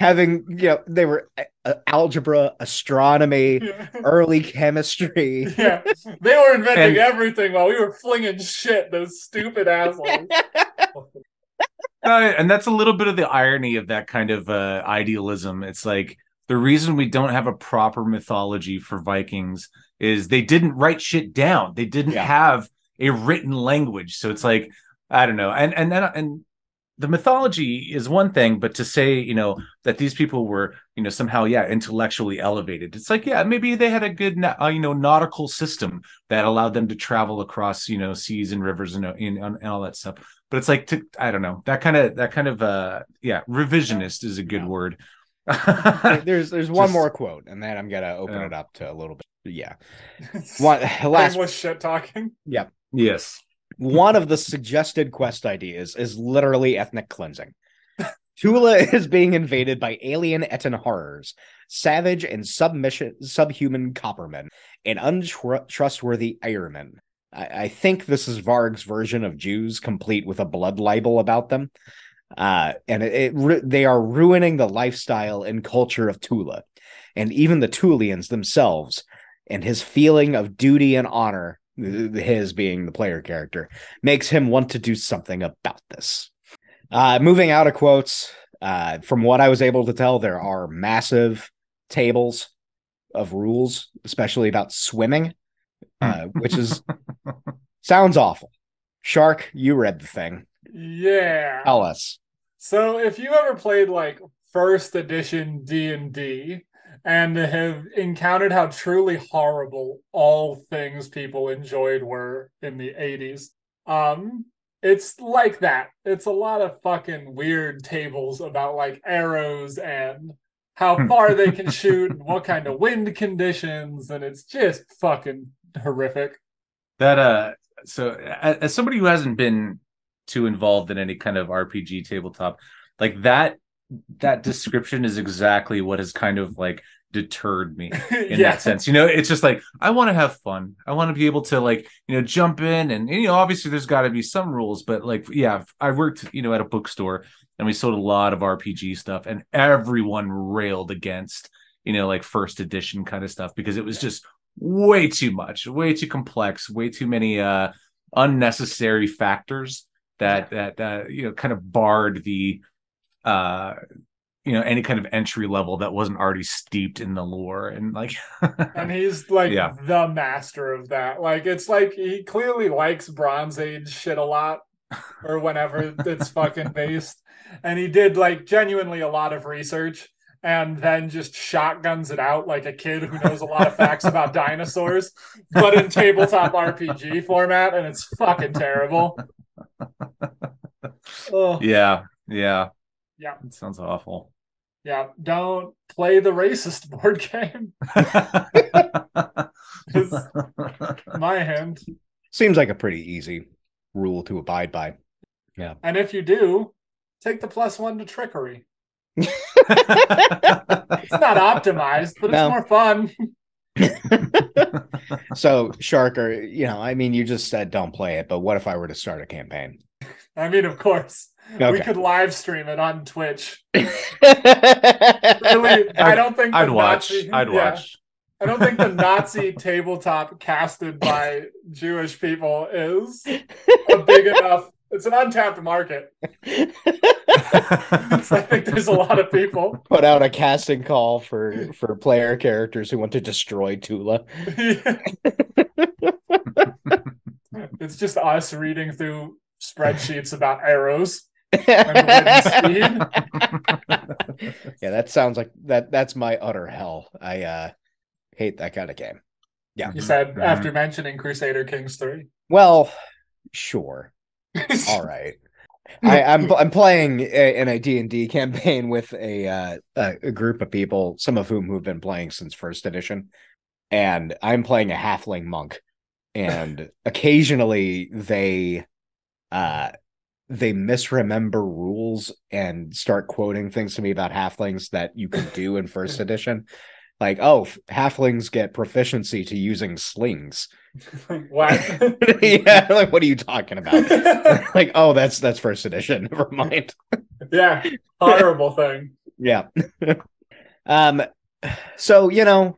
Having, you know, they were uh, uh, algebra, astronomy, Yeah. early chemistry. Yeah, they were inventing And- everything while we were flinging shit. Those stupid assholes. <laughs> Uh, and that's a little bit of the irony of that kind of uh, idealism. It's like the reason we don't have a proper mythology for Vikings is they didn't write shit down. They didn't Yeah. have a written language. So it's like I don't know. And and then and the mythology is one thing, but to say you know that these people were you know somehow yeah intellectually elevated, it's like yeah maybe they had a good uh, you know nautical system that allowed them to travel across you know seas and rivers and and, and all that stuff but it's like to, I don't know that kind of that kind of uh yeah revisionist is a good Yeah. word. <laughs> there's there's one Just- more quote, and then I'm gonna open Yeah. it up to a little bit. Yeah. <laughs> One <laughs> last Shameless shit talking. Yep. yes. One of the suggested quest ideas is literally ethnic cleansing. Tula <laughs> is being invaded by alien Eton horrors, savage and submission subhuman coppermen, and untrustworthy Ironmen. I, I think this is Varg's version of Jews, complete with a blood libel about them. Uh, and it, it they are ruining the lifestyle and culture of Tula, and even the Tulians themselves. And his feeling of duty and honor, his being the player character, makes him want to do something about this. Uh, moving out of quotes, uh, from what I was able to tell, there are massive tables of rules, especially about swimming, uh, which is <laughs> sounds awful. Shark, you read the thing. Yeah. Tell us. So if you ever played like first edition D&D and have encountered how truly horrible all things people enjoyed were in the 80s, um it's like that. It's a lot of fucking weird tables about like arrows and how far they can <laughs> shoot and what kind of wind conditions and it's just fucking horrific. that uh so as somebody who hasn't been too involved in any kind of rpg tabletop like that that description is exactly what has kind of like deterred me <laughs> in yeah. that sense. You know it's just like i want to have fun. I want to be able to like you know jump in and, and you know obviously there's got to be some rules but like yeah i worked you know at a bookstore and we sold a lot of rpg stuff and everyone railed against you know like first edition kind of stuff because it was just way too much way too complex way too many uh unnecessary factors that that that you know kind of barred the uh you know any kind of entry level that wasn't already steeped in the lore and like and he's like Yeah. the master of that. Like it's like he clearly likes Bronze Age shit a lot, or whenever it's <laughs> fucking based. And he did like genuinely a lot of research and then just shotguns it out like a kid who knows a lot of facts about <laughs> dinosaurs, but in tabletop RPG format, and it's fucking terrible. <laughs> Oh, yeah yeah Yeah. it sounds awful yeah, don't play the racist <laughs> board game. <laughs> My hand. Seems like a pretty easy rule to abide by. Yeah. And if you do, take the plus one to trickery. It's not optimized, but No. it's more fun. <laughs> so, Shark, or you know, I mean, you just said don't play it, but what if I were to start a campaign? I mean, of course, we could live stream it on Twitch. really? <laughs> Really, I don't think the i'd watch Nazi- i'd yeah, watch I don't think the <laughs> Nazi tabletop casted by Jewish people is <laughs> a big enough. It's an untapped market. So I think there's a lot of people. Put out a casting call for for player characters who want to destroy Tula. it's just us reading through spreadsheets about arrows and wind speed. <laughs> yeah, that sounds like that. That's my utter hell. I uh hate that kind of game. Yeah, you said Mhm. after mentioning Crusader Kings 3. Well, sure. <laughs> All right. I, I'm I'm playing a, in a D and D campaign with a, uh, a a group of people, some of whom who've been playing since first edition, and I'm playing a halfling monk, and occasionally they, uh, they misremember rules and start quoting things to me about halflings that you can do in first <laughs> edition, like oh, halflings get proficiency to using slings. what? <laughs> yeah, <laughs> like what are you talking about? like oh that's that's first edition never mind yeah, horrible thing. yeah um so you know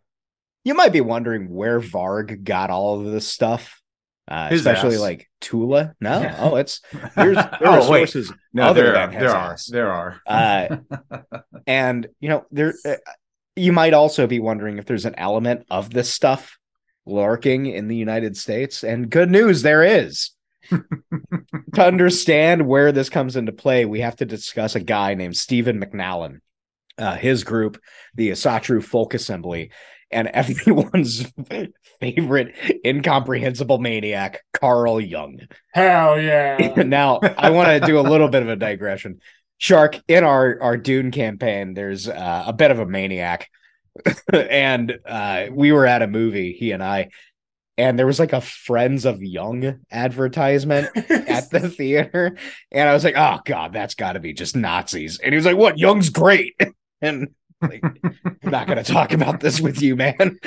you might be wondering where varg got all of this stuff uh His especially ass. like tula no Yeah. oh it's there's <laughs> there Oh, are wait. sources no other there than are there are there are uh and you know there uh, you might also be wondering if there's an element of this stuff lurking in the united states and good news there is <laughs> to understand where this comes into play, we have to discuss a guy named Stephen McNallen, uh, his group, the Asatru Folk Assembly, and <laughs> everyone's favorite incomprehensible maniac, Carl Jung. Hell yeah. <laughs> now, I want to do a little bit of a digression. Shark, in our, our Dune campaign, there's uh, a bit of a maniac. <laughs> and uh, we were at a movie, he and I, and there was like a Friends of Jung advertisement at the theater. And I was like, oh God, that's got to be just Nazis. And he was like, what? Jung's great. And like, I'm not going to talk about this with you, man.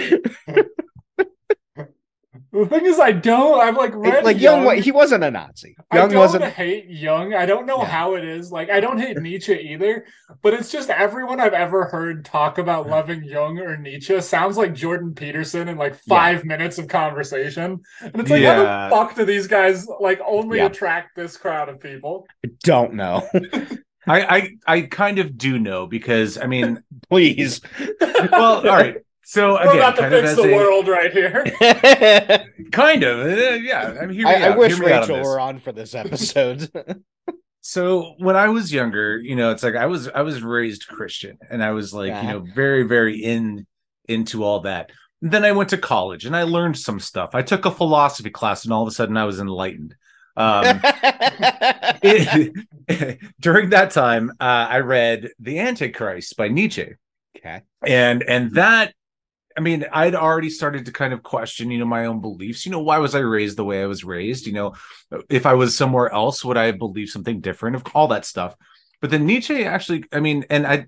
The thing is, I don't. I've like read like Jung. Jung, he wasn't a Nazi. I Jung don't wasn't. hate Jung. I don't know Yeah. how it is. Like, I don't hate Nietzsche either. But it's just everyone I've ever heard talk about loving Jung or Nietzsche sounds like Jordan Peterson in like five minutes of conversation. And it's like, Yeah. how the fuck do these guys like only Yeah. attract this crowd of people? I don't know. <laughs> I, I I kind of do know because I mean, <laughs> Please. well, all right. So We're about to fix the a world right here. <laughs> Kind of, uh, yeah. I mean, hear me I wish hear me on Rachel were on for this episode. <laughs> So when I was younger, you know, it's like I was I was raised Christian, and I was like, Uh-huh. you know, very very in into all that. then I went to college and I learned some stuff. I took a philosophy class, and all of a sudden I was enlightened. Um, it- <laughs> during that time, uh, I read The Antichrist by Nietzsche. okay. and and that i mean i'd already started to kind of question you know my own beliefs you know why was i raised the way i was raised you know if i was somewhere else would i have believed something different of all that stuff but then nietzsche actually i mean and i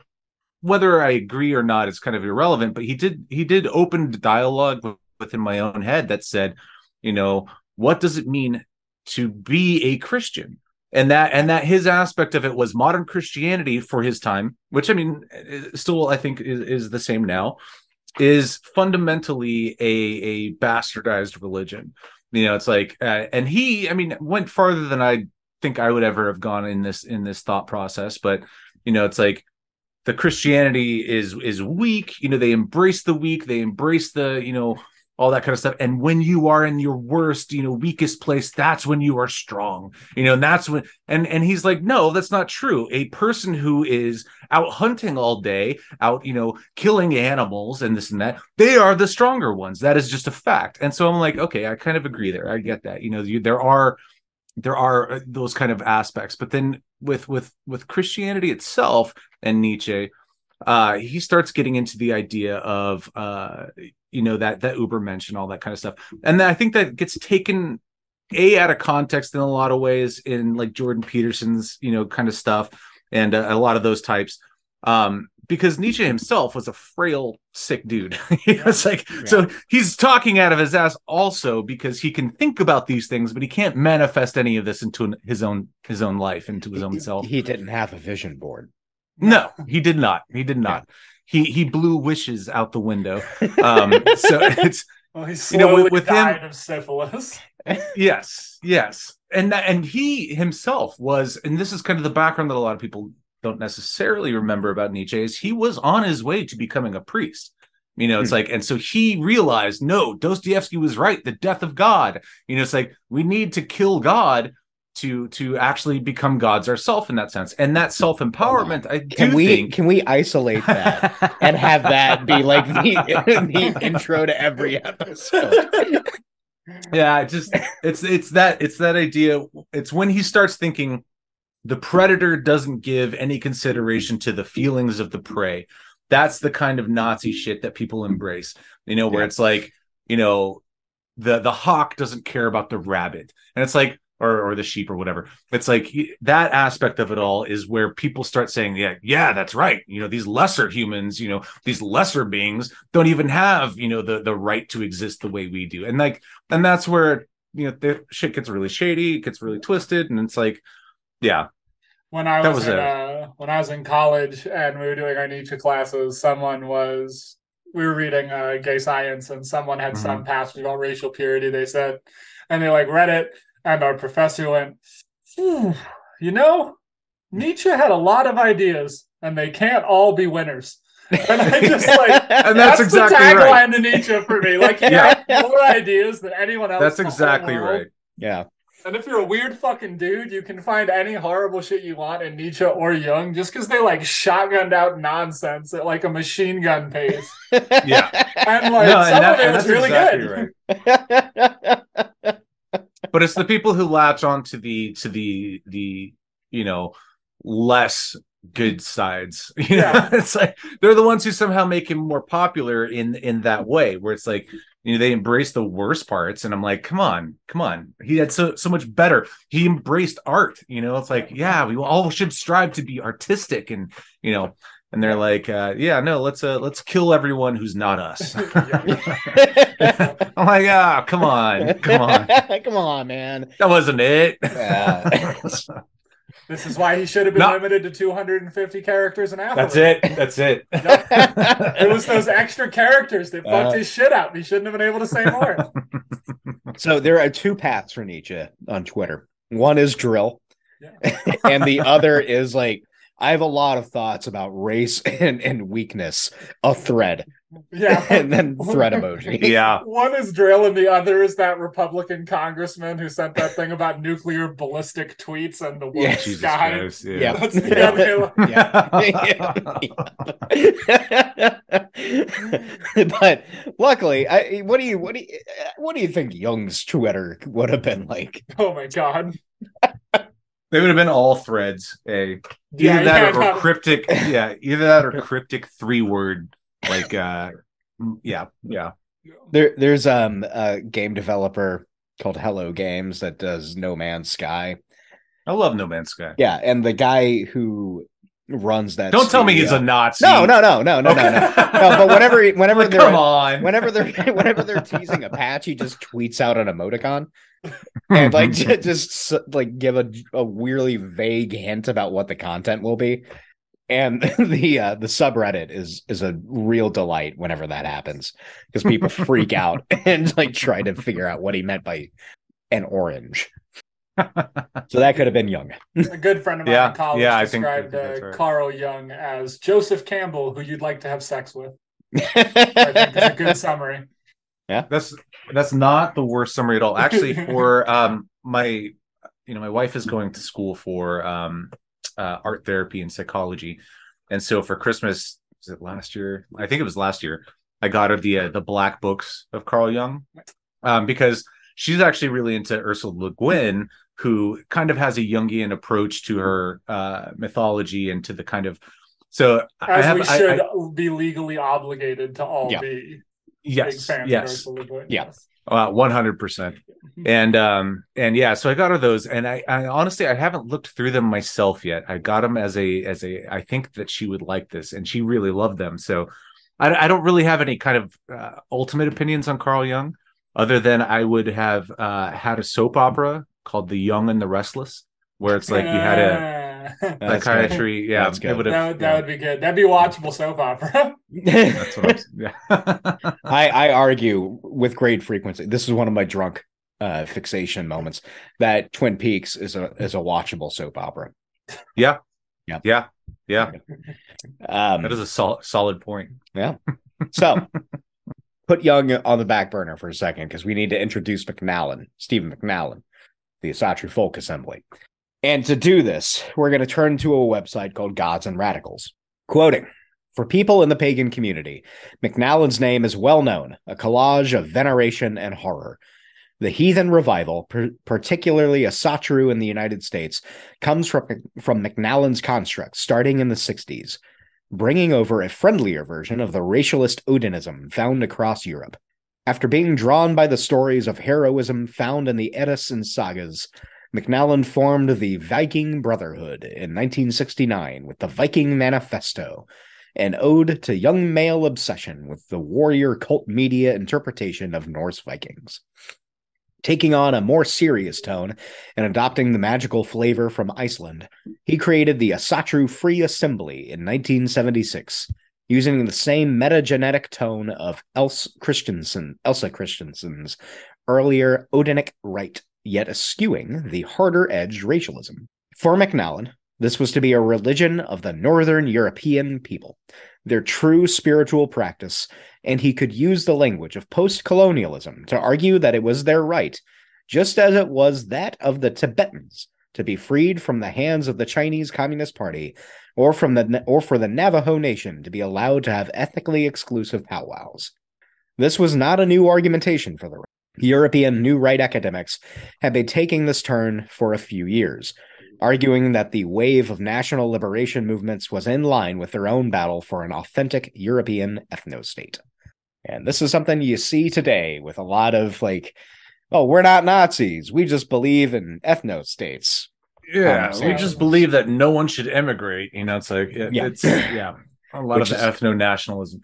whether i agree or not is kind of irrelevant but he did he did open dialogue within my own head that said you know what does it mean to be a christian. And that and that his aspect of it was modern christianity for his time which i mean still i think is, is the same now is fundamentally a a bastardized religion. You know it's like uh, and he i mean went farther than i think i would ever have gone in this in this thought process but you know it's like the christianity is is weak. You know they embrace the weak. They embrace the you know all that kind of stuff. And when you are in your worst you know weakest place that's when you are strong you know and that's when and and he's like no that's not true. A person who is out hunting all day out you know killing animals and this and that they are the stronger ones. That is just a fact. And so i'm like okay i kind of agree there. I get that. You know you, there are there are uh, those kind of aspects. But then with with with christianity itself and nietzsche uh he starts getting into the idea of uh you know that that Übermensch all that kind of stuff. And then i think that gets taken a out of context in a lot of ways in like jordan peterson's you know kind of stuff and uh, a lot of those types. Um because nietzsche himself was a frail sick dude. <laughs> It's like so he's talking out of his ass also because he can think about these things but he can't manifest any of this into his own his own life into his own self. He didn't have a vision board. no, he did not. He did not. He he blew wishes out the window. <laughs> Um, so it's Well, he You know, with- with him- of syphilis. <laughs> yes, yes, and that, and he himself was, and this is kind of the background that a lot of people don't necessarily remember about Nietzsche is he was on his way to becoming a priest. You know, it's Hmm. like, and so he realized, no, Dostoevsky was right. The death of God. You know, it's like we need to kill God to to actually become gods ourselves in that sense, and that self empowerment. I Can we think can we isolate that <laughs> and have that be like the, the intro to every episode? yeah it just it's it's that it's that idea it's when he starts thinking the predator doesn't give any consideration to the feelings of the prey that's the kind of nazi shit that people embrace you know where Yeah. it's like you know the the hawk doesn't care about the rabbit and it's like or or the sheep or whatever. It's like that aspect of it all is where people start saying yeah yeah that's right. You know these lesser humans you know these lesser beings don't even have you know the the right to exist the way we do. And like and that's where you know the shit gets really shady, it gets really twisted, and it's like, yeah, when I was, was in, uh, when I was in college and we were doing our Nietzsche classes, someone was we were reading uh, gay science and someone had some passage about racial purity. They said, and they like read it, and our professor went, "Phew, you know, Nietzsche had a lot of ideas, and they can't all be winners. And I just <laughs> like. and that's, the exactly tagline right. to Nietzsche for me. Like, he Yeah. had more ideas than anyone else. That's in the whole exactly right. yeah. And if you're a weird fucking dude, you can find any horrible shit you want in Nietzsche or Jung just because they like shotgunned out nonsense at like a machine gun pace. <laughs> Yeah. And like No, some and, that, of it was really exactly good. right. <laughs> But it's the people who latch on to the to the the you know less good sides. <laughs> You know? Yeah. it's like they're the ones who somehow make him more popular in in that way, where it's like you know they embrace the worst parts, and I'm like, come on, come on, he had so so much better. He embraced art. You know, it's like yeah, we all should strive to be artistic, and you know, and they're like, uh, "Yeah, no, let's uh, let's kill everyone who's not us." <laughs> I'm like, "Ah, <laughs> come on, come on, <laughs> come on, man. that wasn't it." Yeah. This is why he should have been No. limited to 250 characters an hour. That's it. That's it. It was those extra characters that fucked Uh, his shit up. He shouldn't have been able to say more. so there are two paths for Nietzsche on Twitter. One is dril, Yeah. and the other is like I have a lot of thoughts about race <laughs> and, and weakness. A thread, Yeah. <laughs> and then thread emoji. <laughs> yeah. One is dril, and the other is that Republican congressman who sent that thing about nuclear ballistic tweets and the woke Yeah. Jesus sky. Christ. Yeah. Yeah. That's the other. but luckily, I what do you what do you what do you think Jung's Twitter would have been like? Oh my god. They would have been all threads. A either Yeah, that yeah, or no. cryptic. Yeah, either that or cryptic three word. Like, uh, yeah, yeah. There there's um a game developer called Hello Games that does No Man's Sky. I love No Man's Sky. Yeah, and the guy who runs that Don't tell me he's a Nazi. No, no, no, no, no, no, no. No, but whenever whenever <laughs> Like, they're come on. whenever they're <laughs> whenever they're teasing a patch, he just tweets out an emoticon and like <laughs> j- just like give a, a weirdly vague hint about what the content will be. And <laughs> the uh, the subreddit is is a real delight whenever that happens because people freak out <laughs> and like try to figure out what he meant by an orange. so that could have been Jung. A good friend of mine Yeah, in college yeah, I I described think uh, right. Carl Jung as Joseph Campbell, who you'd like to have sex with. I think I is a good summary. Yeah, that's that's not the worst summary at all. <laughs> Actually, for um my you know, my wife is going to school for um uh, art therapy and psychology. And so for Christmas, was it last year? I think it was last year. I got her the uh, the black books of Carl Jung. Um because she's actually really into Ursula Le Guin, who kind of has a Jungian approach to her uh mythology and to the kind of so I As have we should I- be legally obligated to all Yeah. be big yes yes of Ursula Le Guin. Yeah. Uh, one hundred percent. And um and yeah, so I got her those, and I, I honestly I haven't looked through them myself yet. I got them as a as a I think that she would like this, and she really loved them. So I, I don't really have any kind of uh, ultimate opinions on Carl Jung, other than I would have uh, had a soap opera called The Young and the Restless, where it's like you had a a. <laughs> That's good. psychiatry. Yeah, That's it good. would that, have. would- that would be good. That'd be watchable soap opera. That's what I'm. Yeah. <laughs> I, I argue with great frequency. This is one of my drunk uh, fixation moments that Twin Peaks is a is a watchable soap opera. yeah. Yeah. Yeah. Yeah. Um, That is a sol- solid point. Yeah. So put Jung on the back burner for a second because we need to introduce McNallen, Stephen McNallen, the Asatru Folk Assembly. And to do this, we're going to turn to a website called Gods and Radicals. Quoting For people in the pagan community, McNallen's name is well known, a collage of veneration and horror. The heathen revival, particularly Asatru in the United States, comes from, from McNallen's construct starting in the 60s bringing over a friendlier version of the racialist Odinism found across Europe. After being drawn by the stories of heroism found in the Eddas and sagas, McNallen formed the Viking Brotherhood in 1969 with the Viking Manifesto, an ode to young male obsession with the warrior cult media interpretation of Norse Vikings. Taking on a more serious tone and adopting the magical flavor from Iceland, he created the Asatru Free Assembly in 1976, using the same metagenetic tone of Else Christensen, Elsa Christensen's earlier Odinic rite, yet eschewing the harder edged racialism. For McNallen, this was to be a religion of the Northern European people, their true spiritual practice, and he could use the language of post colonialism to argue that it was their right, just as it was that of the Tibetans, to be freed from the hands of the Chinese Communist Party, or from the or for the Navajo Nation to be allowed to have ethnically exclusive powwows. This was not a new argumentation for the right. European new right academics had been taking this turn for a few years, arguing that the wave of national liberation movements was in line with their own battle for an authentic European ethnostate. And this is something you see today with a lot of like, oh, we're not Nazis. We just believe in ethnostates. Yeah, Um, we just believe that no one should emigrate. You know, it's like it, Yeah. it's yeah, A lot of the ethno nationalism.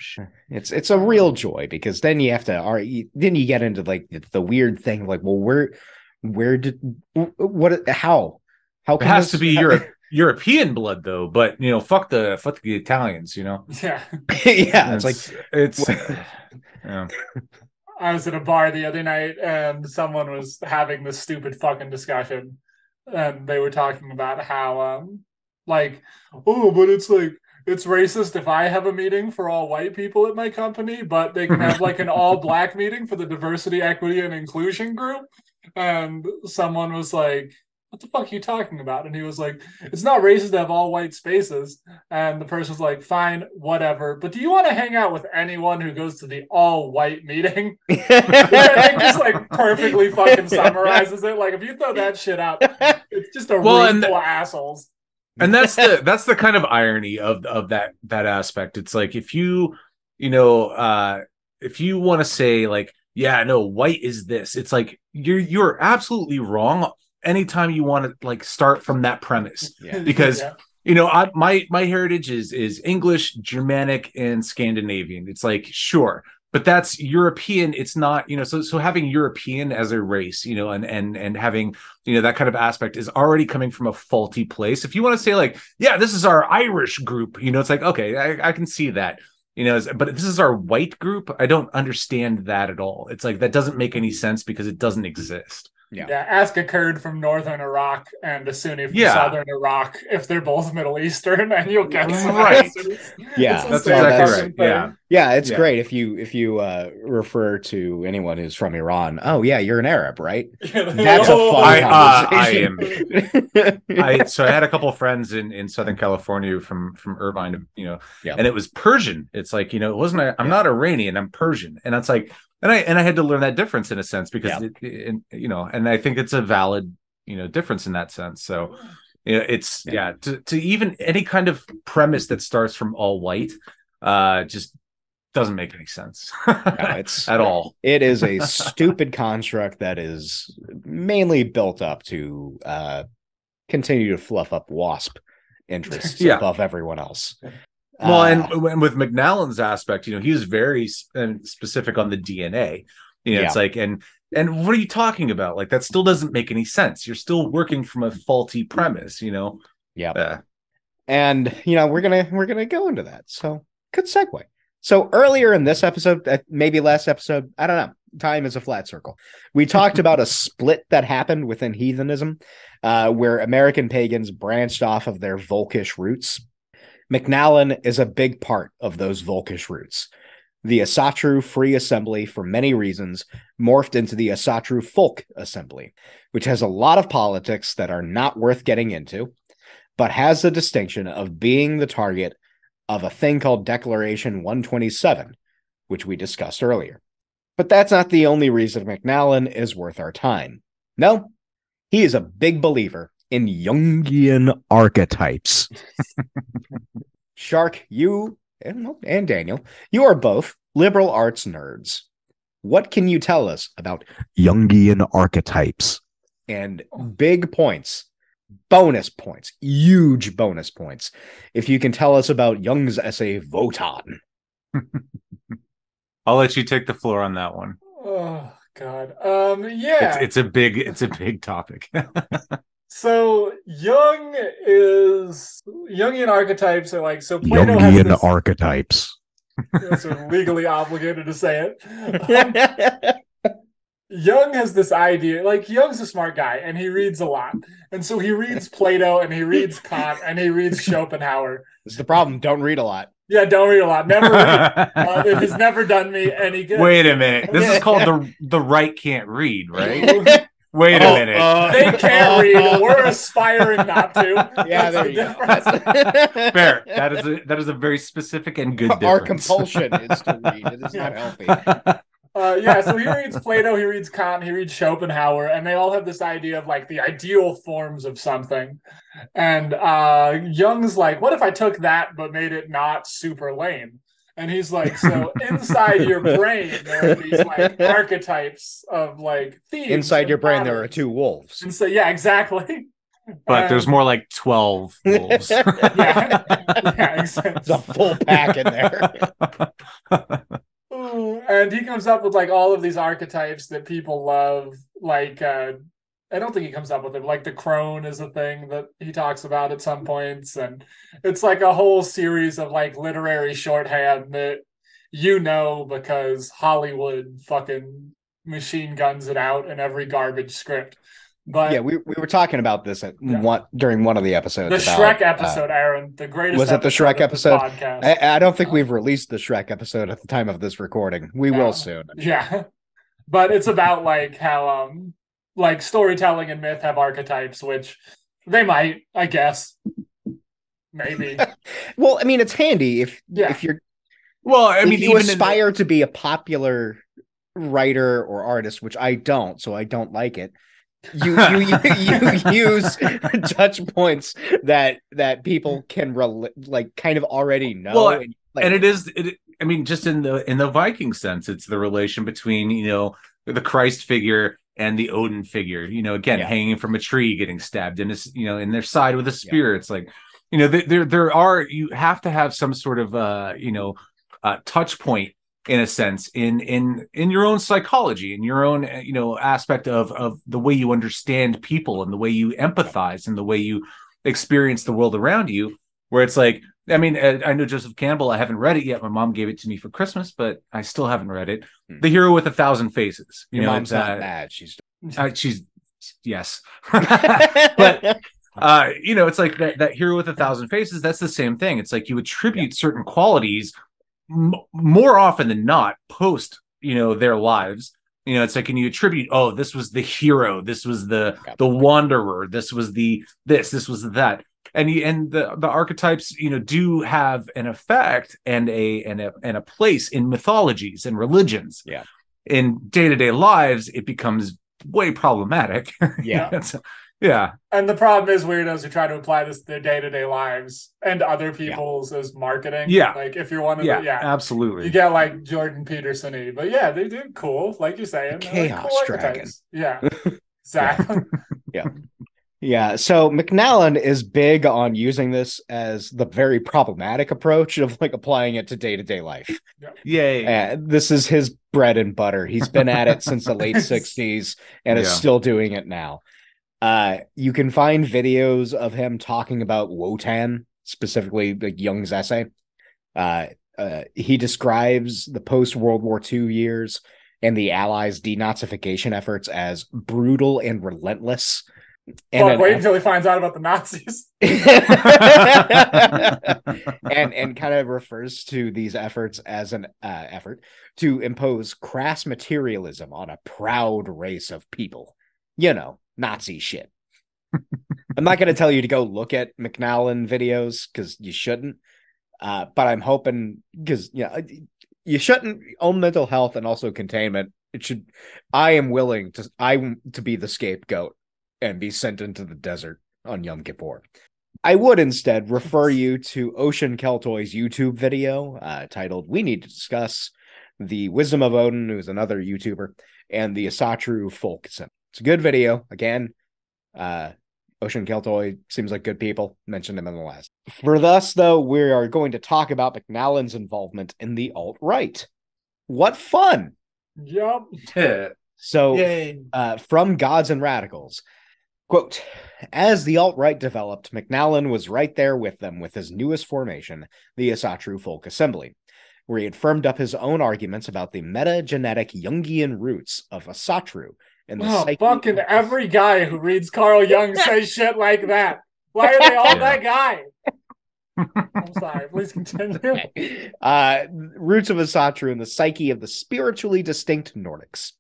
It's it's a real joy because then you have to are then you get into like the, the weird thing like well where where did what how how It can has this- to be Europe, <laughs> European blood though, but you know, fuck the fuck the Italians, you know. <laughs> Yeah. yeah it's like it's <laughs> yeah. I was at a bar the other night and someone was having this stupid fucking discussion. And they were talking about how, um, like, oh, but it's like, it's racist if I have a meeting for all white people at my company, but they can have like an all <laughs> black meeting for the diversity, equity, and inclusion group. And someone was like, what the fuck are you talking about? And he was like, it's not racist to have all white spaces. And the person was like, fine, whatever. But do you want to hang out with anyone who goes to the all white meeting? <laughs> <laughs> I think just like perfectly fucking summarizes it. Like if you throw that shit out, it's just a Well, room full of assholes. And that's the that's the kind of irony of of that that aspect it's like if you you know uh if you want to say like yeah no white is this it's like you're you're absolutely wrong anytime you want to like start from that premise yeah. <laughs> Because- Yeah. you know I, my my heritage is is english germanic and scandinavian it's like sure but that's european it's not you know so so having european as a race you know and and and having you know that kind of aspect is already coming from a faulty place. If you want to say like yeah this is our irish group you know it's like okay i, I can see that you know but this is our white group i don't understand that at all. It's like that doesn't make any sense because it doesn't exist Yeah. Yeah, ask a Kurd from northern Iraq and a Sunni from Yeah. southern Iraq if they're both Middle Eastern, <laughs> and you'll get some Right. answers. Yeah, It's that's exactly right thing. yeah Yeah, it's Yeah. great if you if you uh refer to anyone who's from Iran. Oh yeah, you're an Arab, right? <laughs> That's a fun I, uh, I conversation. <laughs> I so I had a couple of friends in in Southern California from from Irvine, you know, Yeah. and it was Persian. It's like you know, it wasn't. i I'm Yeah. not Iranian. I'm Persian, and it's like, and I and I had to learn that difference in a sense because Yeah. it, it, you know, and I think it's a valid you know difference in that sense. So you know, it's Yeah. yeah, to to even any kind of premise that starts from all white, uh, just doesn't make any sense <laughs> it's at all. it is a <laughs> stupid construct that is mainly built up to uh continue to fluff up wasp <laughs> interests Yeah. above everyone else. Well, Uh, and, and with McNallen's aspect, you know, he was very s- and specific on the DNA. You know, it's like, and and what are you talking about? Like that still doesn't make any sense. You're still working from a faulty premise. You know. yeah. Uh, and you know we're gonna we're gonna go into that so good segue so earlier in this episode uh, maybe last episode i don't know time is a flat circle we talked about a split that happened within heathenism uh, where american pagans branched off of their volkish roots mcnallen is a big part of those volkish roots the asatru free assembly for many reasons morphed into the asatru folk assembly which has a lot of politics that are not worth getting into but has the distinction of being the target of a thing called Declaration 127, which we discussed earlier. But that's not the only reason McNallen is worth our time. No, he is a big believer in Jungian archetypes. <laughs> Shark, you and, and Daniel, you are both liberal arts nerds. What can you tell us about Jungian archetypes? And big points bonus points, huge bonus points. If you can tell us about Jung's essay Votan. <laughs> I'll let you take the floor on that one. Oh God. Um. Yeah. It's it's a big it's a big topic. <laughs> So Jung is Jungian archetypes are like so Plato has this, archetypes. so legally obligated to say it. Um, <laughs> Jung has this idea, like Jung's a smart guy and he reads a lot. And so he reads Plato and he reads Kant and he reads Schopenhauer. This is the problem. Don't read a lot. Yeah, don't read a lot. Never read. <laughs> Uh, it has never done me any good. Wait a minute. This is called the the right can't read, right? <laughs> Wait a Oh, minute. uh, <laughs> they can't read. We're aspiring not to. yeah, That's there the you <laughs> go. Fair. That is a that is a very specific and good difference. Our compulsion <laughs> is to read. It is not healthy. Uh, yeah, so he reads Plato, he reads Kant, he reads Schopenhauer, and they all have this idea of like the ideal forms of something. And uh, Jung's like, what if I took that but made it not super lame? And he's like, so inside your <laughs> brain there are these like archetypes of like themes. Inside your brain, there are two wolves. And so yeah, exactly. <laughs> but there's more like 12 <laughs> wolves. Yeah. Yeah, exactly. It's a full pack in there. Ooh, and he comes up with like all of these archetypes that people love. Like, uh, I don't think he comes up with it. Like the crone is a thing that he talks about at some points, and it's like a whole series of like literary shorthand that you know because Hollywood fucking machine guns it out in every garbage script. But yeah, we, we were talking about this at Yeah. one during one of the episodes. the about, Shrek uh, episode, Aaron, the greatest. was it the Shrek episode? Podcast. I, I don't think we've released the Shrek episode at the time of this recording. We No. will soon. Yeah. <laughs> But it's about like how um like storytelling and myth have archetypes, which they might, I guess. Maybe. <laughs> Well, I mean, it's handy if Yeah. if you're well, I mean, you even in the- aspire to be a popular writer or artist, which I don't, so I don't like it. You <laughs> you you, you use <laughs> touch points that that people can rel- like kind of already know. Well, and, like, and it is it, i mean just in the in the viking sense it's the relation between you know the christ figure and the odin figure you know again Yeah. hanging from a tree getting stabbed in his you know in their side with a spear it's like you know there there there are you have to have some sort of uh you know uh touch point in a sense in in in your own psychology in your own uh, you know aspect of of the way you understand people and the way you empathize and the way you experience the world around you where it's like I mean, uh, I know Joseph Campbell. I haven't read it yet. My mom gave it to me for Christmas, but I still haven't read it. Hmm. The Hero with a Thousand Faces. You your know, mom's not uh, mad. She's <laughs> uh, she's yes, <laughs> but uh, you know, it's like that that Hero with a Thousand Faces. That's the same thing. It's like you attribute certain qualities m- more often than not post you know their lives. You know, it's like, and you attribute, oh, this was the hero, this was the the wanderer, this was the this, this was that and you, and the the archetypes you know do have an effect and a and a and a place in mythologies and religions Yeah. in day-to-day lives it becomes way problematic <laughs> Yeah. <laughs> It's- yeah and the problem is weirdos who try to apply this to their day to day lives and other people's as marketing. Yeah. Like if you're one of yeah, the yeah. absolutely You get like Jordan Peterson but yeah, they do cool, like you're saying. The They're, like, Chaos cool Dragon. archetypes. Yeah. <laughs> Exactly. Yeah, so McNallen is big on using this as the very problematic approach of like applying it to day to day life. And this is his bread and butter. He's been at it since the late <laughs> 60s and is still doing it now. Uh, you can find videos of him talking about Wotan, specifically like Jung's essay. Uh, uh, he describes the post World War II years and the Allies' denazification efforts as brutal and relentless. And wait until he finds out about the Nazis. <laughs> <laughs> and and kind of refers to these efforts as an uh, effort to impose crass materialism on a proud race of people. You know, Nazi shit. <laughs> I'm not going to tell you to go look at McNallen videos because you shouldn't. Uh, but I'm hoping because yeah, you shouldn't own mental health and also containment. It should. I am willing to. I to be the scapegoat and be sent into the desert on Yom Kippur. I would instead refer you to Ocean Keltoi's YouTube video uh, titled "We Need to Discuss the Wisdom of Odin," who's another YouTuber, and the Asatru folk. symbol. It's a good video. Again, uh, Ocean Keltoy seems like good people. Mentioned him in the last. For thus, though, we are going to talk about McNallen's involvement in the alt right. What fun! Yup. <laughs> So uh, from Gods and Radicals. Quote As the alt right developed, McNallen was right there with them with his newest formation, the Asatru Folk Assembly, where he had firmed up his own arguments about the metagenetic Jungian roots of Asatru and the Oh, psyche- fucking every guy who reads Carl Jung <laughs> says shit like that. Why are they all Yeah. that guy? <laughs> I'm sorry. Please continue. <laughs> uh, roots of Asatru and the psyche of the spiritually distinct Nordics.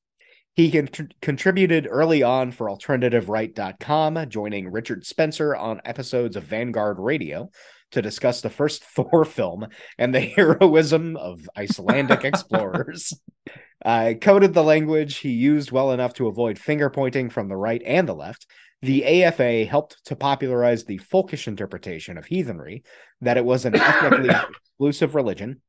He con- contributed early on for AlternativeRight.com, joining Richard Spencer on episodes of Vanguard Radio to discuss the first <laughs> Thor film and the heroism of Icelandic <laughs> explorers. Uh, coded the language he used well enough to avoid finger pointing from the right and the left. The AFA helped to popularize the folkish interpretation of heathenry that it was an ethnically <coughs> exclusive religion.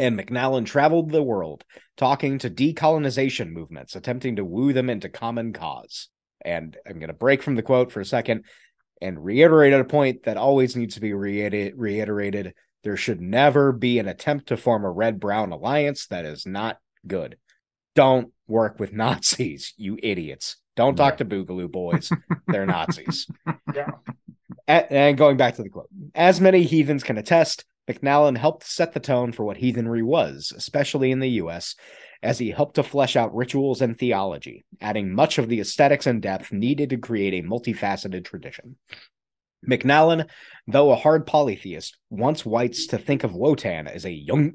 And McNallen traveled the world talking to decolonization movements, attempting to woo them into common cause. And I'm going to break from the quote for a second. and reiterated a point that always needs to be reiterated. reiterated. There should never be an attempt to form a red brown alliance. That is not good. Don't work with Nazis, you idiots. Don't talk to Boogaloo boys. They're Nazis. <laughs> Yeah. And going back to the quote, as many heathens can attest, McNallen helped set the tone for what heathenry was, especially in the US, as he helped to flesh out rituals and theology, adding much of the aesthetics and depth needed to create a multifaceted tradition. McNallen, though a hard polytheist, wants whites to think of Wotan as a young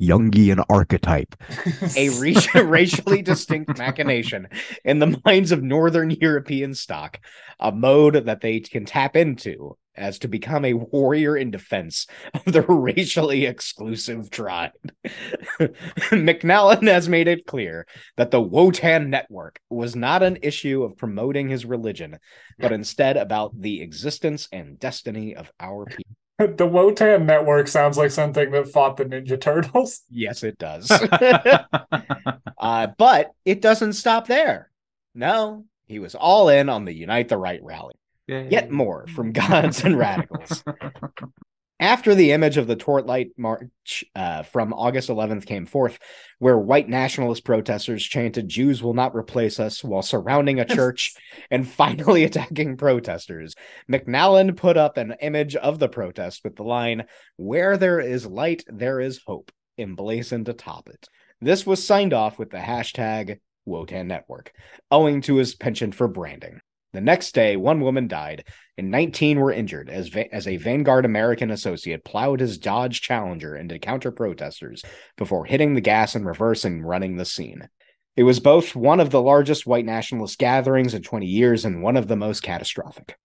Jungian archetype, <laughs> a ra- <laughs> racially distinct machination in the minds of Northern European stock, a mode that they can tap into as to become a warrior in defense of the <laughs> racially exclusive tribe. McNallen has made it clear that the Wotan network was not an issue of promoting his religion, but instead about the existence and destiny of our people. <laughs> the Wotan network sounds like something that fought the Ninja Turtles. <laughs> Yes, it does. <laughs> uh, but it doesn't stop there. No, he was all in on the Unite the Right rally. Yet more from gods and radicals. After the image of the Torchlight March uh, from August 11th came forth, where white nationalist protesters chanted, Jews will not replace us, while surrounding a <laughs> church and finally <laughs> attacking protesters, McNallen put up an image of the protest with the line, Where there is light, there is hope, emblazoned atop it. This was signed off with the hashtag Wotan Network, owing to his penchant for branding. The next day, one woman died and 19 were injured as, va- as a Vanguard American associate plowed his Dodge Challenger into counter protesters before hitting the gas in reverse and running the scene. It was both one of the largest white nationalist gatherings in 20 years and one of the most catastrophic.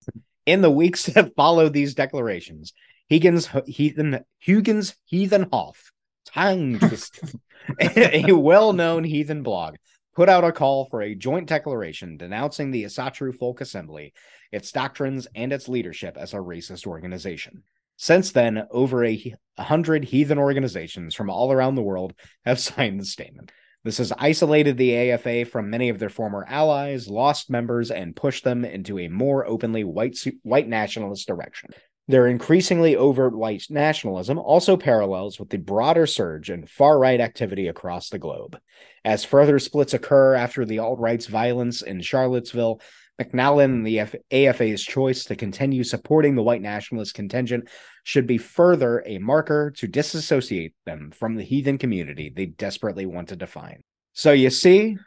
In the weeks <laughs> that followed these declarations, Huginn's Heathen Huygens Heathenhoff, tongue twister, <laughs> a well-known heathen blog, put out a call for a joint declaration denouncing the Asatru Folk Assembly, its doctrines, and its leadership as a racist organization. Since then, over a hundred heathen organizations from all around the world have <laughs> signed the statement. This has isolated the AFA from many of their former allies, lost members, and pushed them into a more openly white white nationalist direction. Their increasingly overt white nationalism also parallels with the broader surge in far right activity across the globe. As further splits occur after the alt right's violence in Charlottesville, McNallen and the F- AFA's choice to continue supporting the white nationalist contingent should be further a marker to disassociate them from the heathen community they desperately want to define. So you see,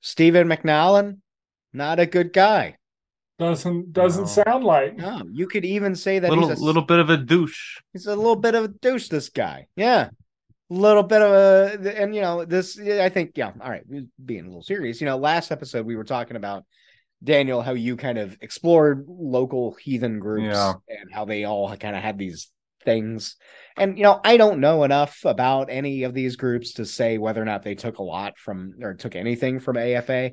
Stephen McNallen, not a good guy. Doesn't doesn't No. sound like. No, you could even say that little he's a little bit of a douche. he's a little bit of a douche. This guy, yeah, a little bit of a, and you know, this. I think, yeah. All right, being a little serious. You know, last episode we were talking about Daniel, how you kind of explored local heathen groups Yeah. and how they all kind of had these things. And you know, I don't know enough about any of these groups to say whether or not they took a lot from or took anything from AFA,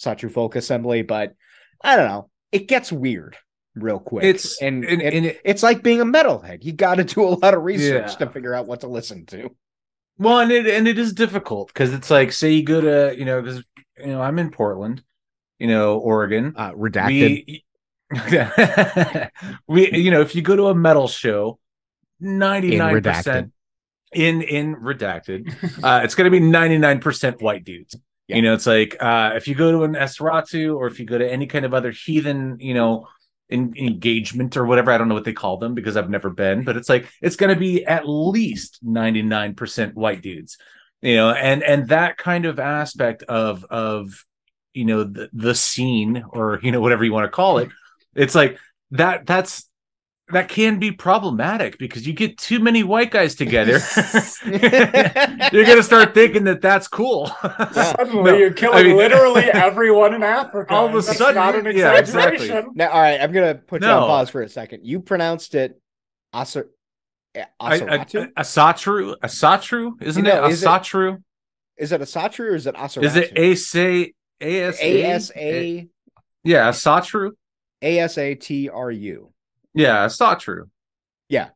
Satru Folk Assembly, but I don't know. It gets weird real quick. It's and, and, and and it, it's like being a metalhead. You got to do a lot of research Yeah. to figure out what to listen to. well, and it and it is difficult because it's like say you go to you know because you know I'm in Portland, you know Oregon. Uh, We <laughs> we you know if you go to a metal show, ninety nine percent in in redacted, uh, it's going to be ninety nine percent white dudes. Yeah. You know, it's like uh, if you go to an Esratu or if you go to any kind of other heathen, you know, in, engagement or whatever. I don't know what they call them because I've never been, but it's like it's going to be at least 99% white dudes. You know, and and that kind of aspect of of you know the, the scene or you know whatever you want to call it. It's like that that's that can be problematic because you get too many white guys together. <laughs> You're going to start thinking that that's cool. <laughs> Suddenly, No, you're killing I mean- literally <laughs> everyone in Africa. All of a That's sudden, not an yeah, exactly. Now, all right, I'm gonna put you on pause for a second. You pronounced it Aser, eh, I- I- Asatru, Asatru, isn't You know, it is it- Asatru? Is it Asatru or is it Aseratu? Is it Asa Asa A S A Yeah, Asatru. A S A T R U? Yeah, it's not true. Yeah.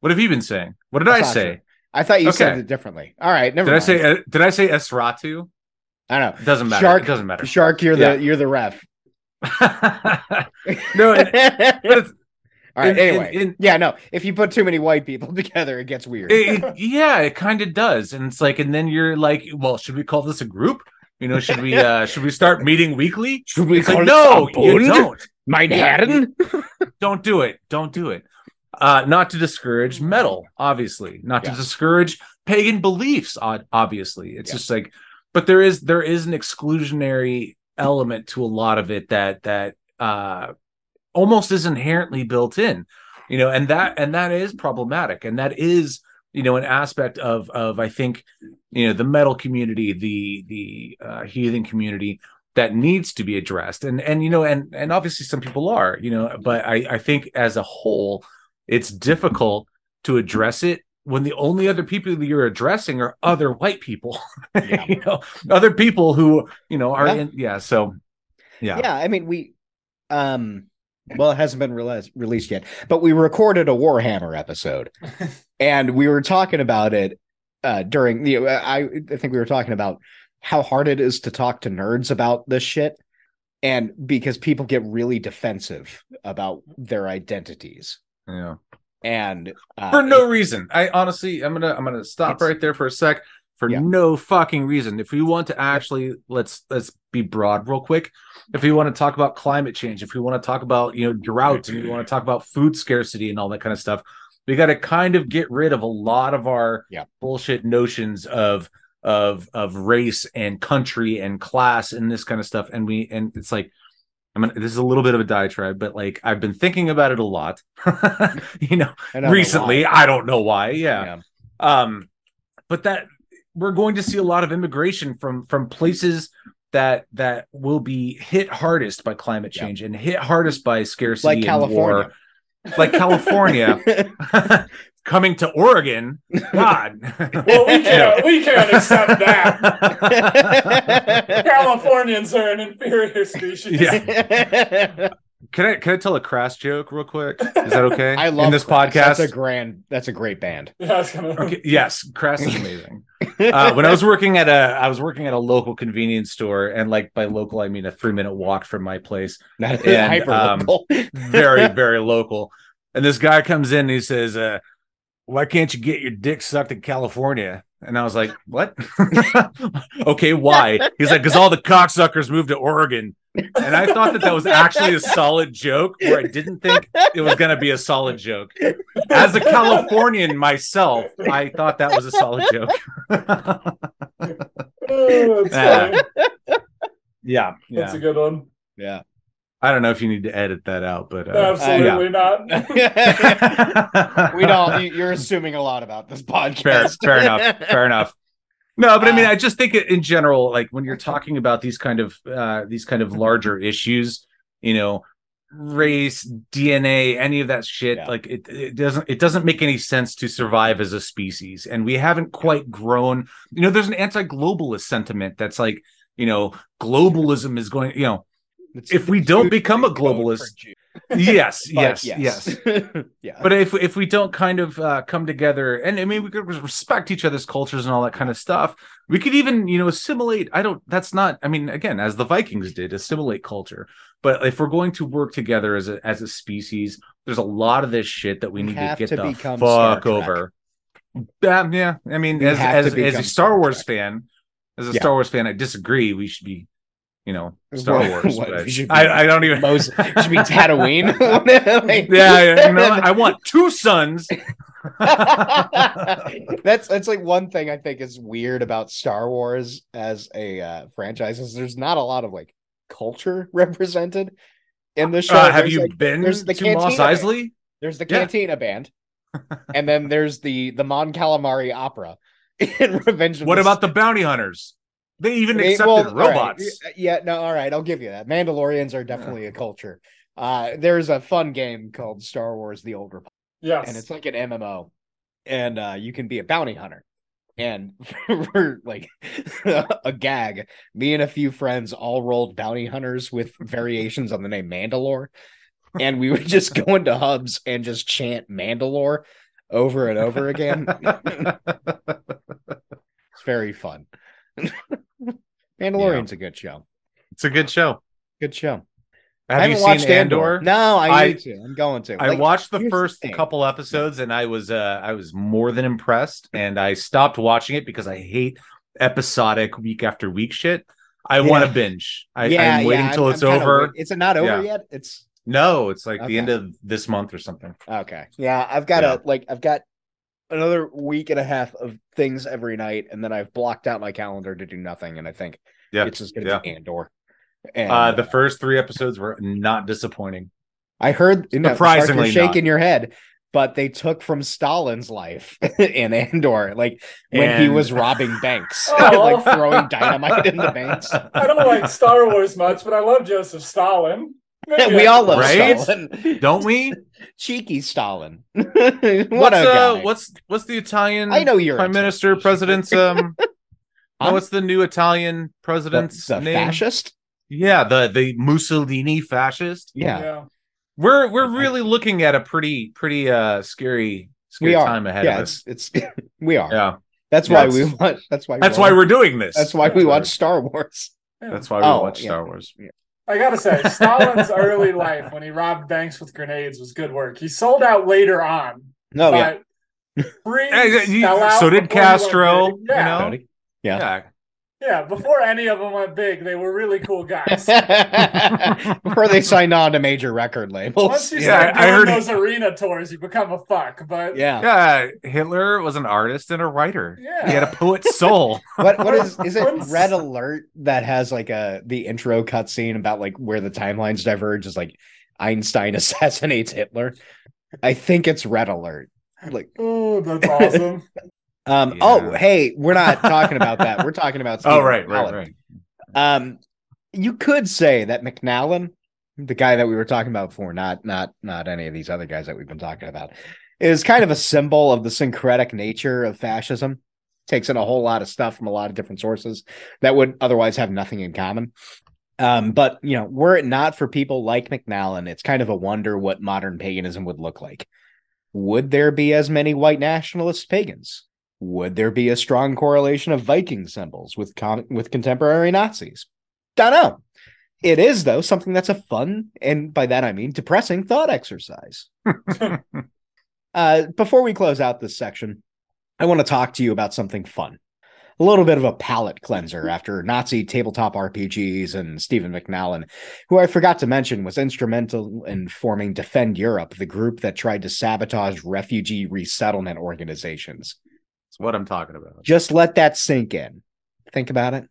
What have you been saying? What did I say? I thought you said it differently. All right, never Did I say uh, did I say Esratu? I don't know. It doesn't matter. Shark- it doesn't matter. Shark, you're Yeah. the you're the ref. <laughs> no, it, <laughs> All right. in- in- anyway, in- yeah, no. If you put too many white people <laughs> together, it gets weird. it- yeah, it kind of does, and it's like, and then you're like, well, should we call this a group? You know, should we uh should we start meeting weekly? Should we It's like, no, you don't. Manhattan. <laughs> Don't do it. Don't do it. Uh, not to discourage metal, obviously. Not Yeah. to discourage pagan beliefs, obviously. It's Yeah. just like, but there is there is an exclusionary element to a lot of it that that uh almost is inherently built in, you know, and that and that is problematic, and that is you know an aspect of of I think you know the metal community, the the uh, heathen community that needs to be addressed and and you know and and obviously some people are you know but i i think as a whole it's difficult to address it when the only other people that you're addressing are other white people <laughs> Yeah. you know other people who you know are Yeah. in yeah so yeah yeah i mean we um well it hasn't been released released yet but we recorded a warhammer episode <laughs> and we were talking about it uh during the i i think we were talking about how hard it is to talk to nerds about this shit and because people get really defensive about their identities. Yeah. And uh, for no reason. I honestly i'm gonna i'm gonna stop right there for a sec. For Yeah. no fucking reason. If we want to actually let's let's be broad real quick. If we want to talk about climate change if we want to talk about you know droughts and we want to talk about food scarcity and all that kind of stuff we got to kind of get rid of a lot of our Yeah. bullshit notions of of of race and country and class and this kind of stuff and we and it's like I mean, this is a little bit of a diatribe, but like I've been thinking about it a lot, <laughs> you know, I don't know recently. I don't know why. Yeah. Yeah. Um, but that we're going to see a lot of immigration from from places that that will be hit hardest by climate Yeah. change and hit hardest by scarcity like california war, like California <laughs> <laughs> coming to Oregon. <laughs> God, Well, we can't <laughs> we can't accept that. <laughs> Californians are an inferior species. Yeah. Can I can I tell a crass joke real quick? Is that okay? i love in this Crash. podcast. that's a grand that's a great band Yeah, gonna- Okay, yes, Crass is amazing. uh, when I was working at a, I was working at a local convenience store, and like by local, I mean a three minute walk from my place. Not And, hyper um, local. Very, very local. And this guy comes in and he says, uh, "Why can't you get your dick sucked in California?" And I was like, "What? <laughs> okay, why?" He's like, "Because all the cocksuckers moved to Oregon." And I thought that that was actually a solid joke, where I didn't think it was going to be a solid joke. As a Californian myself, I thought that was a solid joke. <laughs> Oh, that's Yeah. yeah, That's a good one. yeah I don't know if you need to edit that out, but uh, Absolutely not. <laughs> <laughs> we don't you- you're assuming a lot about this podcast fair, fair enough, fair enough. No, but I mean, Uh, I just think in general, like when you're talking about these kind of uh, these kind of larger issues, you know, race, DNA, any of that shit, Yeah. like it, it doesn't it doesn't make any sense to survive as a species, and we haven't quite grown. You know, there's an anti-globalist sentiment that's like, you know, globalism is going. You know, It's- if we don't become a globalist, <laughs> Jew- yes, but yes, <laughs> yes. yeah But if if we don't kind of uh, come together, and I mean, we could respect each other's cultures and all that kind of stuff. We could even, you know, assimilate. I don't. That's not. I mean, again, as the Vikings did, assimilate culture. But if we're going to work together as a as a species, there's a lot of this shit that we We need to get to the become fuck over. Yeah, yeah. I mean, We as as, as a Star Star Wars fan, as a Yeah. Star Wars fan, I disagree. We should be, you know, Star What- Wars. <laughs> what, but we be I, I don't even. Mos- <laughs> should be Tatooine. <laughs> Like- yeah, yeah, you know, I want two suns. that's that's like one thing I think is weird about Star Wars as a uh, franchise is there's not a lot of like culture represented in the show. Uh, have There's, you like, been there's the to Mos Cantina Band. Eisley? there's the Yeah. Cantina band, and then there's the the Mon Calamari opera in Revenge of What the about the bounty hunters? They even They- accepted well, all right. robots. Yeah, no, all right, I'll give you that. Mandalorians are definitely a culture. Uh, there's a fun game called Star Wars: The Old Republic, Yes. and it's like an MMO, and uh, you can be a bounty hunter. And <laughs> for like <laughs> a gag, me and a few friends all rolled bounty hunters with variations on the name Mandalore, and we would just go into hubs and just chant Mandalore over and over again. <laughs> it's very fun. Mandalorian's a good show. it's a good show. Good show. Have I you haven't seen watched Andor? No, I, I- need to. I'm going to. I Like, watched the first thing. couple episodes and I was uh I was more than impressed and I stopped watching it because I hate episodic week after week shit. I Yeah. want to binge. I, yeah, I'm waiting yeah, till I'm- it's I'm over. wait- Is it not over Yeah. yet? It's No, it's like Okay. the end of this month or something. okay. Yeah, I've got Yeah. a like I've got another week and a half of things every night, and then I've blocked out my calendar to do nothing, and I think Yeah. it's just gonna yeah. be Andor. And Uh the first three episodes were not disappointing. I heard you know, Surprisingly you're shaking your head, but they took from Stalin's life <laughs> in Andor, like when he was robbing banks, <laughs> <laughs> Oh. like throwing dynamite in the banks. I don't like Star Wars much, but I love Joseph Stalin. Maybe we all love Right? Stalin. Don't we? <laughs> Cheeky Stalin. <laughs> what what's a uh what's what's the Italian I know you're prime into minister cheeky. president's um <laughs> Huh? what's the new Italian president's the name? fascist? Yeah, the the Mussolini fascist. Yeah. yeah. We're we're really looking at a pretty pretty uh scary scary are. time ahead yeah, of us. it's it's we are. Yeah. That's why we watch. That's why. That's why we're doing this. That's why we watch Star Wars. That's why we Oh, watch yeah. Star Wars. I gotta say, Stalin's <laughs> early life when he robbed banks with grenades was good work. He sold out later on. No, Oh, yeah. but <laughs> Yeah, yeah, you- sell out so did before he went Castro. Yeah, you know? Yeah. Yeah. Yeah. Before any of them went big, they were really cool guys. <laughs> Before they signed on to major record labels. Once you Yeah, start I doing heard- those arena tours, you become a fuck. But yeah. Yeah, Hitler was an artist and a writer. Yeah. He had a poet's soul. <laughs> <laughs> What what is is it Red Alert that has like a the intro cutscene about like where the timelines diverge is like Einstein assassinates Hitler. I think it's Red Alert. Like oh, that's awesome. Um Yeah. oh hey, we're not talking about that. We're <laughs> talking about oh, Stephen right, right, right. Um you could say that McNallen, the guy that we were talking about before, not not not any of these other guys that we've been talking about, is kind of a symbol of the syncretic nature of fascism. Takes in a whole lot of stuff from a lot of different sources that would otherwise have nothing in common. Um, but you know, were it not for people like McNallen, it's kind of a wonder what modern paganism would look like. Would there be as many white nationalist pagans? Would there be a strong correlation of Viking symbols with con- with contemporary Nazis? Don't know. It is though something that's a fun and by that I mean depressing thought exercise. <laughs> uh, before we close out this section, I want to talk to you about something fun. A little bit of a palate cleanser after Nazi tabletop RPGs and Stephen McNallen, who I forgot to mention was instrumental in forming Defend Europe, the group that tried to sabotage refugee resettlement organizations. That's what I'm talking about. Just let that sink in. Think about it.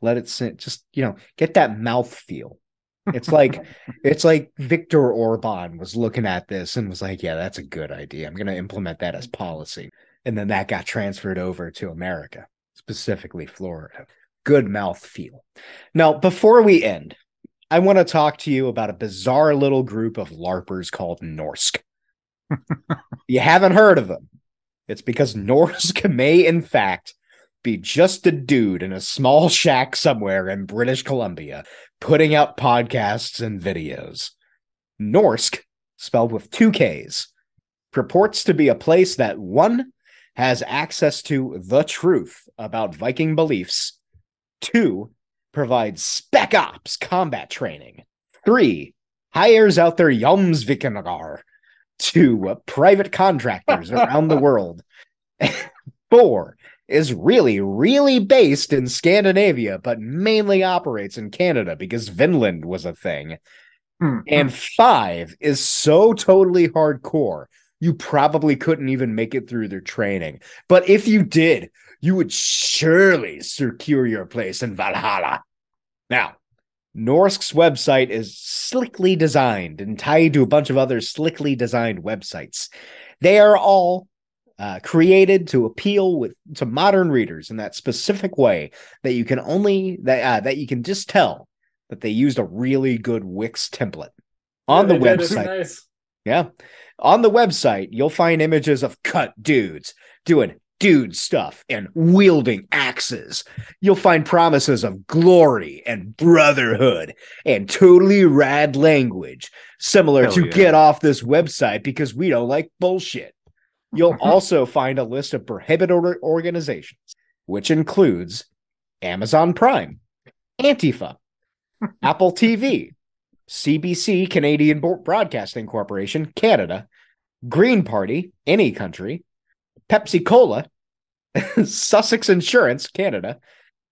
Let it sink. Just, you know, get that mouth feel. It's like <laughs> it's like Viktor Orban was looking at this and was like, "Yeah, that's a good idea. I'm going to implement that as policy." And then that got transferred over to America, specifically Florida. Good mouth feel. Now, before we end, I want to talk to you about a bizarre little group of LARPers called Norskk. <laughs> you haven't heard of them. It's because Norskk <laughs> may, in fact, be just a dude in a small shack somewhere in British Columbia putting out podcasts and videos. Norskk, spelled with two Ks, purports to be a place that one has access to the truth about Viking beliefs, two provides spec ops combat training, three hires out their yums Jomsvikingar to uh, private contractors around the world, <laughs> four is really, really based in Scandinavia, but mainly operates in Canada because Vinland was a thing. Hmm. And five is so totally hardcore, you probably couldn't even make it through their training. But if you did, you would surely secure your place in Valhalla. Now, Norskk's website is slickly designed and tied to a bunch of other slickly designed websites. They are all uh, created to appeal with to modern readers in that specific way that you can only that uh, that you can just tell that they used a really good Wix template on Yeah, the they did. It's website. Nice. Yeah. On the website, you'll find images of cut dudes doing dude stuff and wielding axes. You'll find promises of glory and brotherhood and totally rad language, similar Hell to yeah. get off this website because we don't like bullshit. You'll <laughs> also find a list of prohibited organizations, which includes Amazon Prime, Antifa, <laughs> Apple TV, CBC, Canadian Broadcasting Corporation, Canada, Green Party, any country, Pepsi Cola, <laughs> Sussex Insurance, Canada,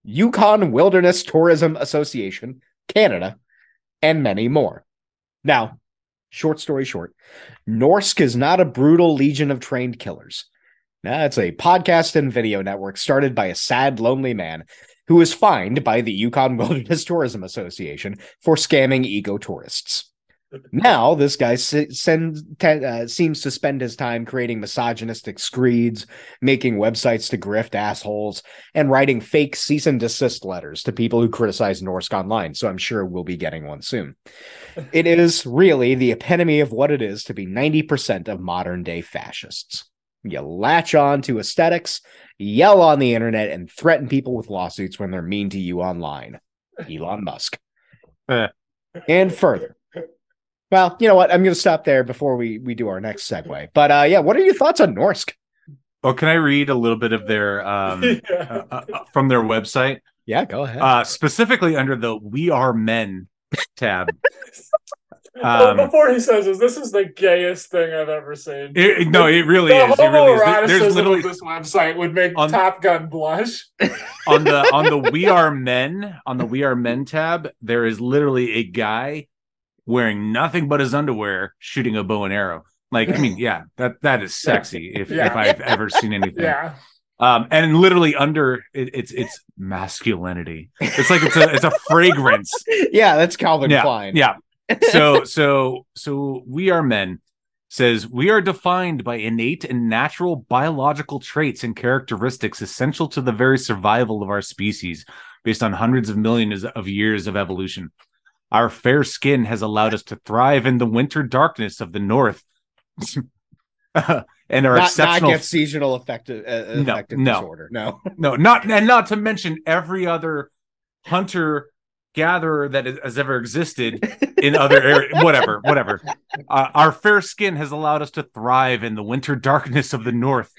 Yukon Wilderness Tourism Association, Canada, and many more. Now, short story short, Norskk is not a brutal legion of trained killers. That's a podcast and video network started by a sad, lonely man who was fined by the Yukon <laughs> Wilderness Tourism Association for scamming eco tourists. Now, this guy sends, uh, seems to spend his time creating misogynistic screeds, making websites to grift assholes, and writing fake cease and desist letters to people who criticize Norskk online. So I'm sure we'll be getting one soon. <laughs> it is really the epitome of what it is to be 90% of modern day fascists. You latch on to aesthetics, yell on the internet, and threaten people with lawsuits when they're mean to you online. <laughs> Elon Musk. <laughs> And further. Well, you know what? I'm going to stop there before we we do our next segue. But uh, yeah, what are your thoughts on Norskk? Oh, can I read a little bit of their um, <laughs> Yeah. uh, uh, from their website? Yeah, go ahead. Uh, specifically under the "We Are Men" tab. <laughs> Well, Um, before he says this, this is the gayest thing I've ever seen. It- it- no, it really the is. It really is. There's literally of this website would make On- Top Gun blush. on the on the <laughs> we are men on the we are men tab there is literally a guy wearing nothing but his underwear shooting a bow and arrow. Like i mean <laughs> yeah that that is sexy if, Yeah. if i've ever seen anything. Yeah. um and literally under it, it's it's masculinity. It's like it's a it's a fragrance. <laughs> Yeah, that's Calvin yeah Klein. yeah. <laughs> So so so we are men says we are defined by innate and natural biological traits and characteristics essential to the very survival of our species based on hundreds of millions of years of evolution our fair skin has allowed us to thrive in the winter darkness of the north <laughs> and our Not, not get seasonal affective, uh, No, affective no. disorder. No. <laughs> no not and not to mention every other hunter gatherer that is- has ever existed in other areas <laughs> whatever whatever uh, our fair skin has allowed us to thrive in the winter darkness of the north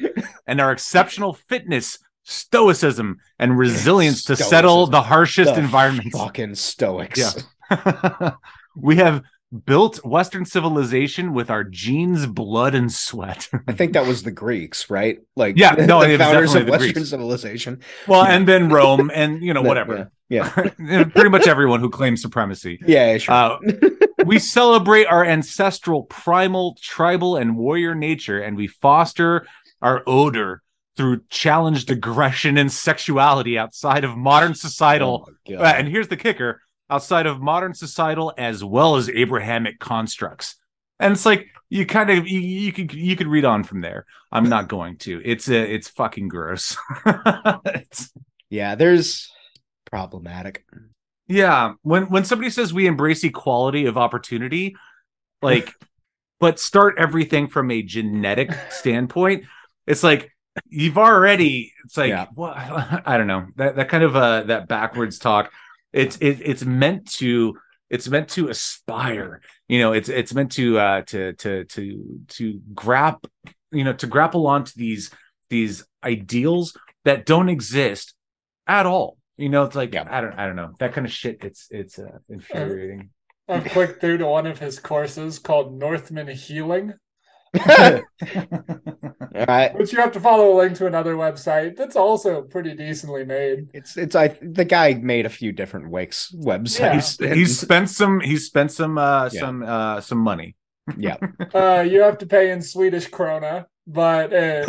and our exceptional fitness stoicism and resilience to settle the harshest The environments Fucking stoics. Yeah. <laughs> we have built western civilization with our genes blood and sweat <laughs> I think that was the Greeks, right? Like Yeah, no, <laughs> the founders of the Western Greeks. civilization. well and then rome and you know whatever Yeah. pretty much everyone who claims supremacy Yeah, yeah sure. Uh, we celebrate our ancestral, primal, tribal, and warrior nature, and we foster our odor through challenged aggression and sexuality outside of modern societal. Oh uh, and here's the kicker: outside of modern societal as well as Abrahamic constructs. And it's like you kind of you, you could you could read on from there. I'm not going to. It's a it's fucking gross. <laughs> it's, yeah, there's problematic. Yeah, when when somebody says we embrace equality of opportunity, like, <laughs> but start everything from a genetic standpoint, it's like you've already. It's like Yeah. what <laughs> I don't know that that kind of uh that backwards talk. It's it, it's meant to it's meant to aspire. You know, it's it's meant to uh to to to to grab you know to grapple onto these these ideals that don't exist at all. You know, it's like Yeah. I don't I don't know that kind of shit. It's it's uh, infuriating. I've clicked through to one of his courses called Northman Healing, <laughs> All right. which you have to follow a link to another website that's also pretty decently made. It's it's I the guy made a few different Wix websites. he's, he's spent some he's spent some uh Yeah. some uh some money. yeah. <laughs> Uh, you have to pay in Swedish krona, but uh,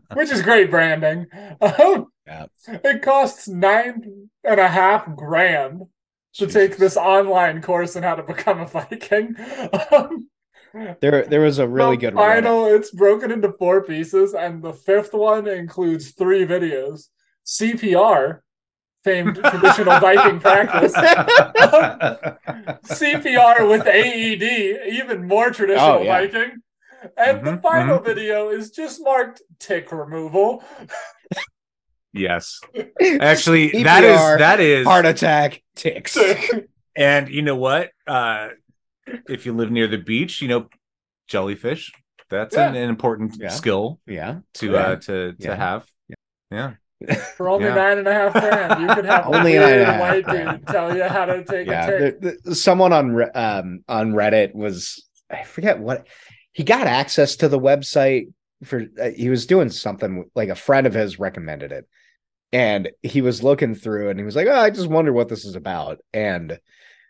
<laughs> which is great branding. Um, Yeah. It costs nine and a half grand to take this online course on how to become a Viking. Um, There there was a really the good one. Final, it's broken into four pieces, and the fifth one includes three videos. CPR, famed <laughs> traditional Viking practice. <laughs> CPR with AED, even more traditional Oh, yeah. Viking. And the Mhm, final video is just marked tick removal. yes. <laughs> Actually, that is that is heart attack ticks. and you know what? Uh if you live near the beach, you know, jellyfish. That's an, an important Yeah. skill Yeah. to Yeah. uh to to Yeah. have. Yeah. <laughs> For only Yeah. nine and a half grand, you could have <laughs> Only a nine and a half white grand. dude tell you how to take yeah, a tick. the- the- someone on um on Reddit was I forget what he got access to the website for. Uh, he was doing something like a friend of his recommended it, and he was looking through and he was like, "Oh, I just wonder what this is about," and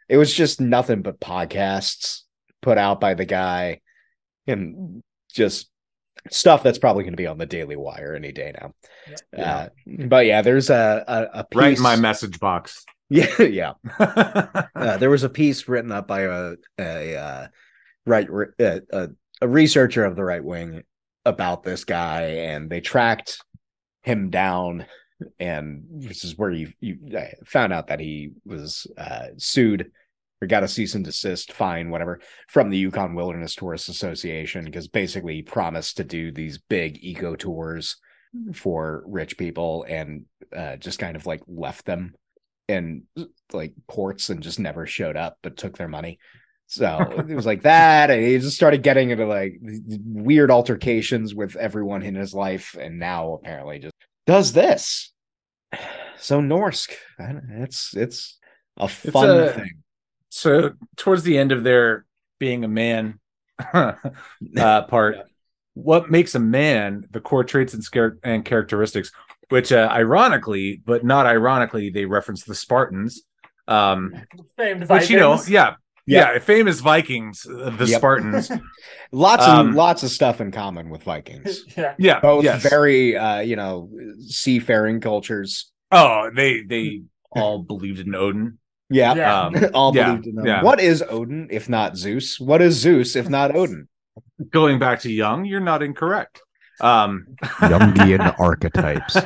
it was just nothing but podcasts put out by the guy, and just stuff that's probably going to be on the Daily Wire any day now. Uh, but yeah, there's a a, a piece. Right in my message box. <laughs> Yeah, yeah. <laughs> Uh, there was a piece written up by a a uh, right uh, a, a researcher of the right wing about this guy, and they tracked him down, and this is where you you found out that he was uh, sued or got a cease and desist fine, whatever, from the Yukon Wilderness Tourists Association because basically he promised to do these big eco tours for rich people and uh, just kind of like left them in like ports and just never showed up but took their money. So it was like that. And he just started getting into like weird altercations with everyone in his life. And now apparently just does this. So Norskk, I it's it's a fun a- thing. so towards the end of their being a man <laughs> uh, part, Yeah. what makes a man, the core traits and, scare- and characteristics, which uh, ironically, but not ironically, they reference the Spartans. Um, Famed which you know, yeah, Yeah. yeah, famous Vikings, uh, the Yep. Spartans. <laughs> Lots Um, of lots of stuff in common with Vikings. <laughs> yeah. Yeah, Both yes. very uh, you know, seafaring cultures. Oh, they they <laughs> all believed in Odin. Yeah. Yeah. Um, All yeah, believed in them. yeah. What is Odin if not Zeus? What is Zeus if not Odin? Going back to Jung, you're not incorrect. Um, Jungian archetypes.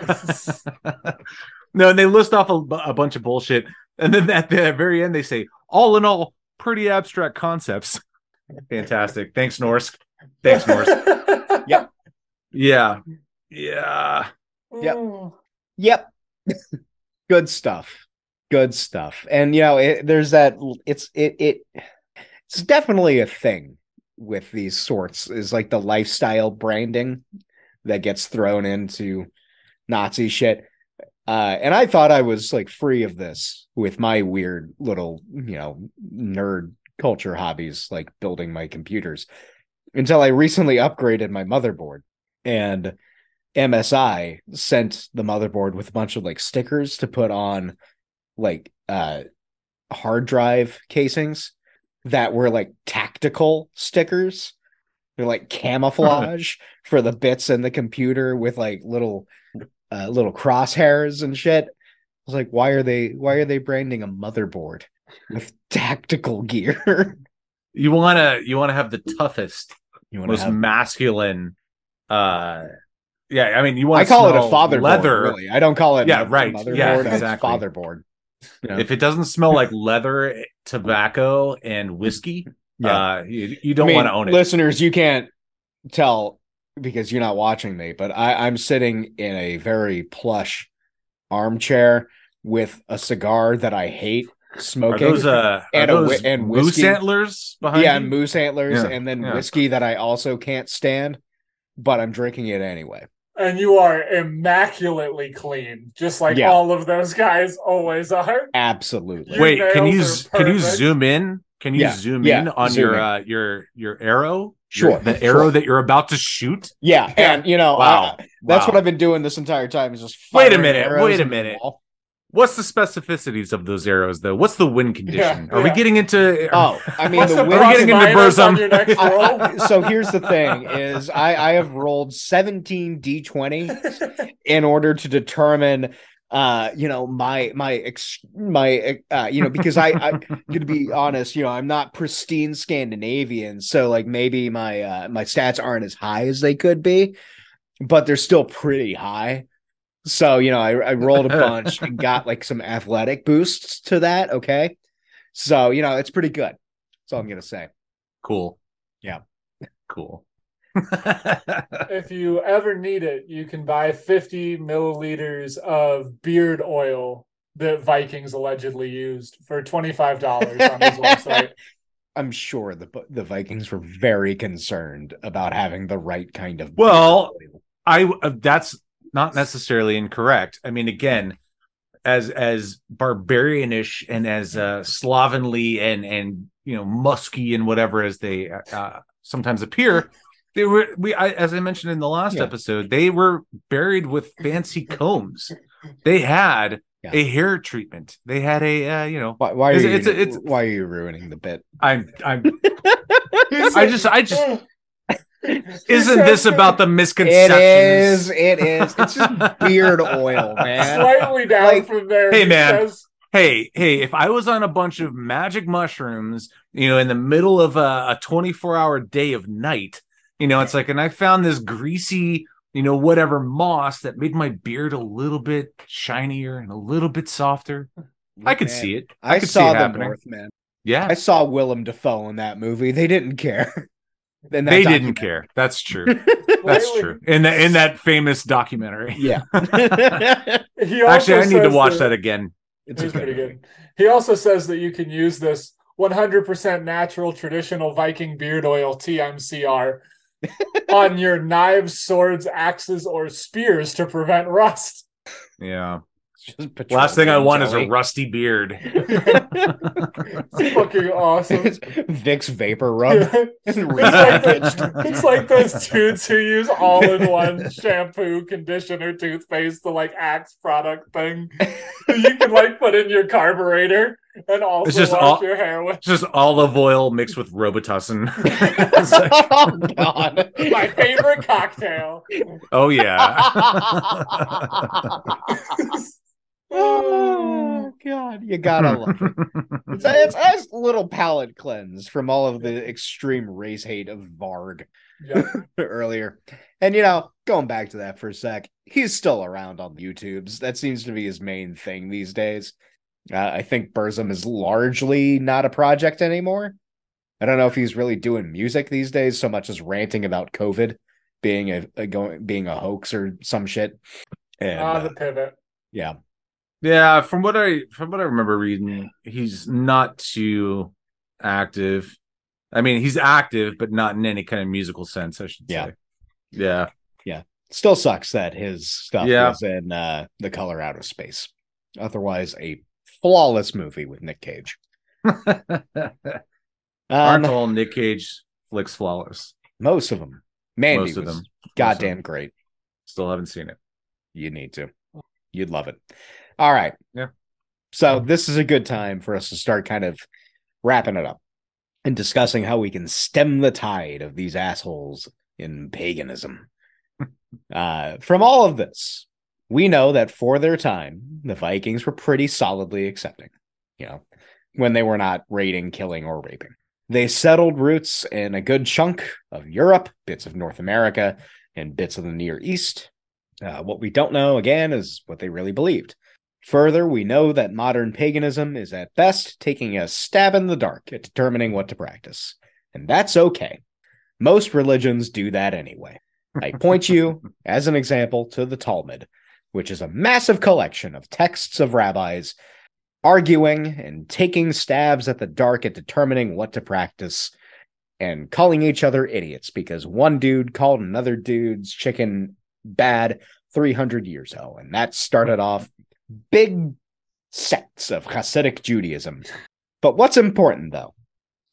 no, and they list off a, a bunch of bullshit, and then at the very end they say, "All in all, pretty abstract concepts." Fantastic. Thanks, Norse. Thanks, Norse. <laughs> Yep. Yeah, yeah. Yep. Yep. Good stuff. Good stuff. And you know, it, there's that it's it it it's definitely a thing with these sorts is like the lifestyle branding that gets thrown into Nazi shit. Uh, and I thought I was like free of this with my weird little, you know, nerd culture hobbies like building my computers until I recently upgraded my motherboard and MSI sent the motherboard with a bunch of like stickers to put on like uh hard drive casings that were like tactical stickers. They're like camouflage <laughs> for the bits in the computer with like little uh little crosshairs and shit. I was like, why are they why are they branding a motherboard with <laughs> tactical gear? You wanna you wanna have the toughest, you want most have masculine. Uh, yeah. I mean, you want. I call it a father leather. Really, I don't call it Yeah, a right. motherboard. Yeah, exactly. fatherboard. You know? If it doesn't smell like <laughs> leather, tobacco, and whiskey, Yeah. uh, you, you don't I mean, want to own it. Listeners, you can't tell because you're not watching me, but I, I'm sitting in a very plush armchair with a cigar that I hate Are smoking. those uh And a those whi- and moose antlers behind yeah, you? moose antlers, Yeah, and then yeah. whiskey that I also can't stand, but I'm drinking it anyway. And you are immaculately clean, just like Yeah. all of those guys always are. Absolutely. Your Wait, can you nails z- are can you zoom in? Can you Yeah, zoom yeah, in on zoom your in. uh your your arrow? Sure, Your- the sure. arrow that you're about to shoot. Yeah, and you know, Wow. I- that's what I've been doing this entire time. Is just Wait a minute, wait a minute. What's the specificities of those arrows, though? What's the wind condition? Yeah, Are we getting into? Um, oh, I mean, the the wind We're getting into plus-minus Burzum. your next I- roll? I- so here's the thing: is I I have rolled 17 d20 <laughs> in order to determine, uh, you know, my my ex my uh, you know, because I I'm gonna be honest, you know, I'm not pristine Scandinavian, so like maybe my uh my stats aren't as high as they could be, but they're still pretty high. So you know, I I rolled a <laughs> bunch and got like some athletic boosts to that. Okay, so you know, it's pretty good. That's all I'm gonna say. cool. Yeah. Cool. <laughs> if you ever need it, you can buy 50 milliliters of beard oil that Vikings allegedly used for $25 on his website. <laughs> I'm sure the the Vikings were very concerned about having the right kind of. Well, I uh, that's not necessarily incorrect. I mean, again, as as barbarianish and as uh, slovenly and and you know musky and whatever as they uh, sometimes appear, they were we I, as I mentioned in the last Yeah. episode, they were buried with fancy combs. They had Yeah. a hair treatment. They had a uh, you know. Why, why are It's- you? it's- it's- why are you ruining the bit? I'm I'm. <laughs> I just I just <laughs> isn't this about the misconceptions? It is. It is. It's just beard oil, <laughs> man. Slightly down Like, from there. hey, man. says- hey, hey, if I was on a bunch of magic mushrooms, you know, in the middle of a, a 24 hour day of night, you know, it's like, and I found this greasy, you know, whatever moss that made my beard a little bit shinier and a little bit softer. I could Man, see it. I, could see saw it the happening. Northman. Yeah. I saw Willem Dafoe in that movie. They didn't care. <laughs> In that They didn't care. That's true. <laughs> That's true. In the in that famous documentary. Yeah. <laughs> Actually, I need to watch that again. it's It good pretty good. He also says that you can use this 100% natural traditional Viking beard oil TMCR <laughs> on your knives, swords, axes, or spears to prevent rust. Yeah. Just Last thing I petroleum want is a rusty beard. <laughs> It's fucking awesome. It's Vicks vapor rub. <laughs> it's, like the- it's like those dudes who use all in one shampoo, conditioner, toothpaste, the like Axe product thing you can like put in your carburetor and also It's just wash all- your hair with. It's just olive oil mixed with Robitussin. <laughs> It's like, <laughs> oh god. My favorite cocktail. oh yeah. <laughs> oh god. You gotta love it. It's, it's it's a little palate cleanse from all of the extreme race hate of Varg Yeah. earlier. And you know, going back to that for a sec, he's still around on the YouTubes. That seems to be his main thing these days. Uh, I think Burzum is largely not a project anymore. I don't know if he's really doing music these days so much as ranting about COVID being a, a going being a hoax or some shit. And Ah, uh, the pivot. yeah, yeah, from what I from what I remember reading, he's not too active. I mean, he's active, but not in any kind of musical sense, I should Yeah. say. Yeah. Yeah. Still sucks that his stuff Yeah. is in uh, the color out of space. Otherwise, a flawless movie with Nick Cage. <laughs> Aren't Um, all Nick Cage flicks flawless? most of them. Mandy Most of them. goddamn great. Still haven't seen it. You need to. You'd love it. All right. Yeah. So this is a good time for us to start kind of wrapping it up and discussing how we can stem the tide of these assholes in paganism. <laughs> uh, from all of this, we know that for their time, the Vikings were pretty solidly accepting, you know, when they were not raiding, killing, or raping. They settled roots in a good chunk of Europe, bits of North America, and bits of the Near East. Uh, what we don't know, again, is what they really believed. Further, we know that modern paganism is at best taking a stab in the dark at determining what to practice. And that's okay. Most religions do that anyway. I point you, <laughs> as an example, to the Talmud, which is a massive collection of texts of rabbis arguing and taking stabs at the dark at determining what to practice and calling each other idiots because one dude called another dude's chicken bad 300 years ago. And that started mm-hmm. off big sects of Hasidic Judaism. But what's important, though,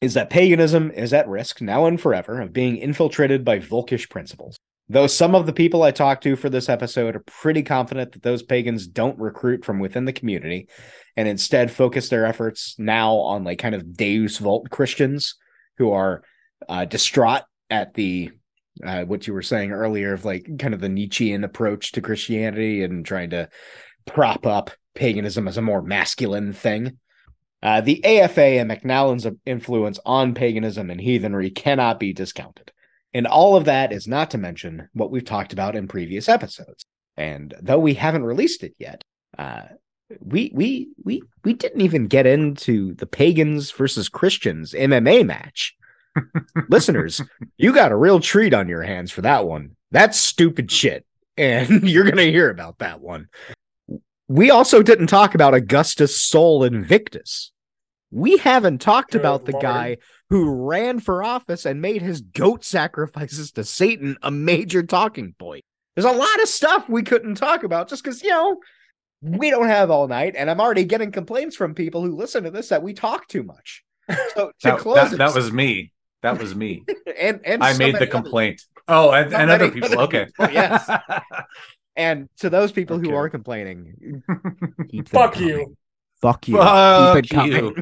is that paganism is at risk now and forever of being infiltrated by Volkish principles. Though some of the people I talked to for this episode are pretty confident that those pagans don't recruit from within the community and instead focus their efforts now on like kind of Deus Vult Christians who are uh, distraught at the uh, what you were saying earlier of like kind of the Nietzschean approach to Christianity and trying to prop up paganism as a more masculine thing. Uh, the AFA and McNallen's influence on paganism and heathenry cannot be discounted. And all of that is not to mention what we've talked about in previous episodes. And though we haven't released it yet, uh, we we we we didn't even get into the pagans versus Christians MMA match. <laughs> Listeners, you got a real treat on your hands for that one. That's stupid shit. And <laughs> you're going to hear about that one. We also didn't talk about Augustus Sol Invictus. We haven't talked Good about the lord. guy who ran for office and made his goat sacrifices to Satan a major talking point. There's a lot of stuff we couldn't talk about just because, you know, we don't have all night. And I'm already getting complaints from people who listen to this that we talk too much. So <laughs> to That, close that, that was me. That was me. <laughs> and, and I so many many the others. complaint. Oh, and, So and other people. other Okay. people, <laughs> oh, yes. And to those people who are complaining, Fuck coming. you. Fuck you. Fuck Keep it you.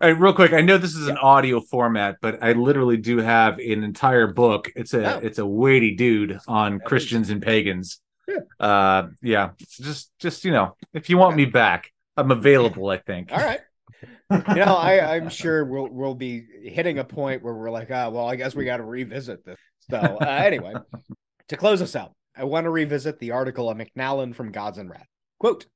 All right, real quick. I know this is an audio format, but I literally do have an entire book. It's a Oh. it's a weighty dude on Christians and pagans. Yeah. Uh, yeah. Just just you know, if you want me back, I'm available. I think. all right. <laughs> You know, I, I'm sure we'll we'll be hitting a point where we're like, ah, well, I guess we got to revisit this. So uh, anyway, <laughs> to close us out, I want to revisit the article of McNallen from Gods and Rat. Quote,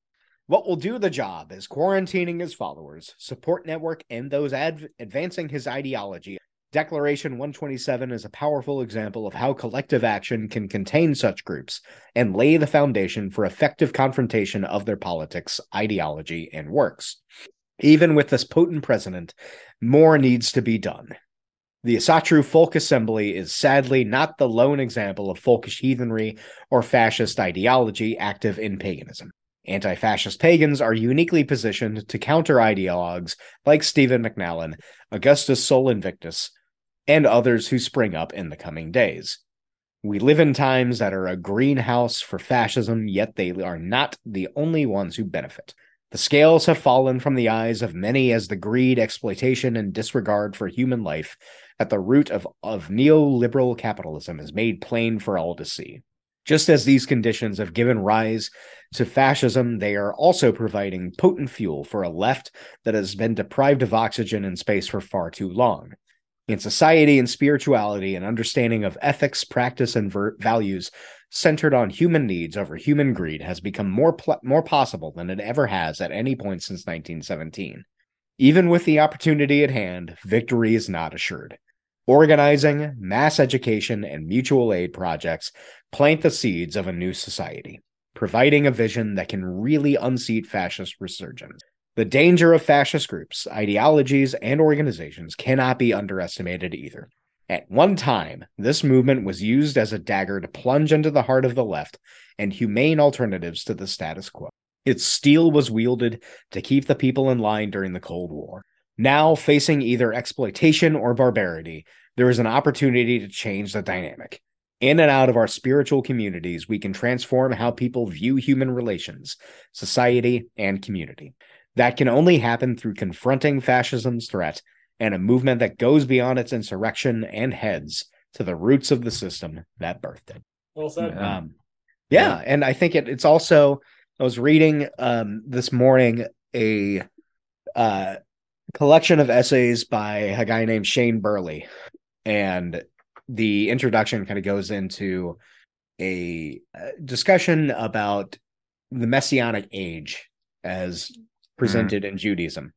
what will do the job is quarantining his followers, support network, and those adv- advancing his ideology. Declaration 127 is a powerful example of how collective action can contain such groups and lay the foundation for effective confrontation of their politics, ideology, and works. Even with this potent president, more needs to be done. The Asatru Folk Assembly is sadly not the lone example of folkish heathenry or fascist ideology active in paganism. Anti fascist pagans are uniquely positioned to counter ideologues like Stephen McNallen, Augustus Sol Invictus, and others who spring up in the coming days. We live in times that are a greenhouse for fascism, yet they are not the only ones who benefit. The scales have fallen from the eyes of many as the greed, exploitation, and disregard for human life at the root of, of neoliberal capitalism is made plain for all to see. Just as these conditions have given rise to fascism, they are also providing potent fuel for a left that has been deprived of oxygen and space for far too long. In society and spirituality, an understanding of ethics, practice, and ver- values centered on human needs over human greed has become more pl- more possible than it ever has at any point since 1917. Even with the opportunity at hand, victory is not assured. Organizing, mass education, and mutual aid projects plant the seeds of a new society, providing a vision that can really unseat fascist resurgence. The danger of fascist groups, ideologies, and organizations cannot be underestimated either. At one time, this movement was used as a dagger to plunge into the heart of the left and humane alternatives to the status quo. Its steel was wielded to keep the people in line during the Cold War. Now, facing either exploitation or barbarity, there is an opportunity to change the dynamic. In and out of our spiritual communities, we can transform how people view human relations, society, and community. That can only happen through confronting fascism's threat and a movement that goes beyond its insurrection and heads to the roots of the system that birthed it. Well said. Yeah. Um, yeah, and I think it, it's also. I was reading um, this morning a uh, collection of essays by a guy named Shane Burley, and the introduction kind of goes into a uh, discussion about the messianic age as presented in Judaism,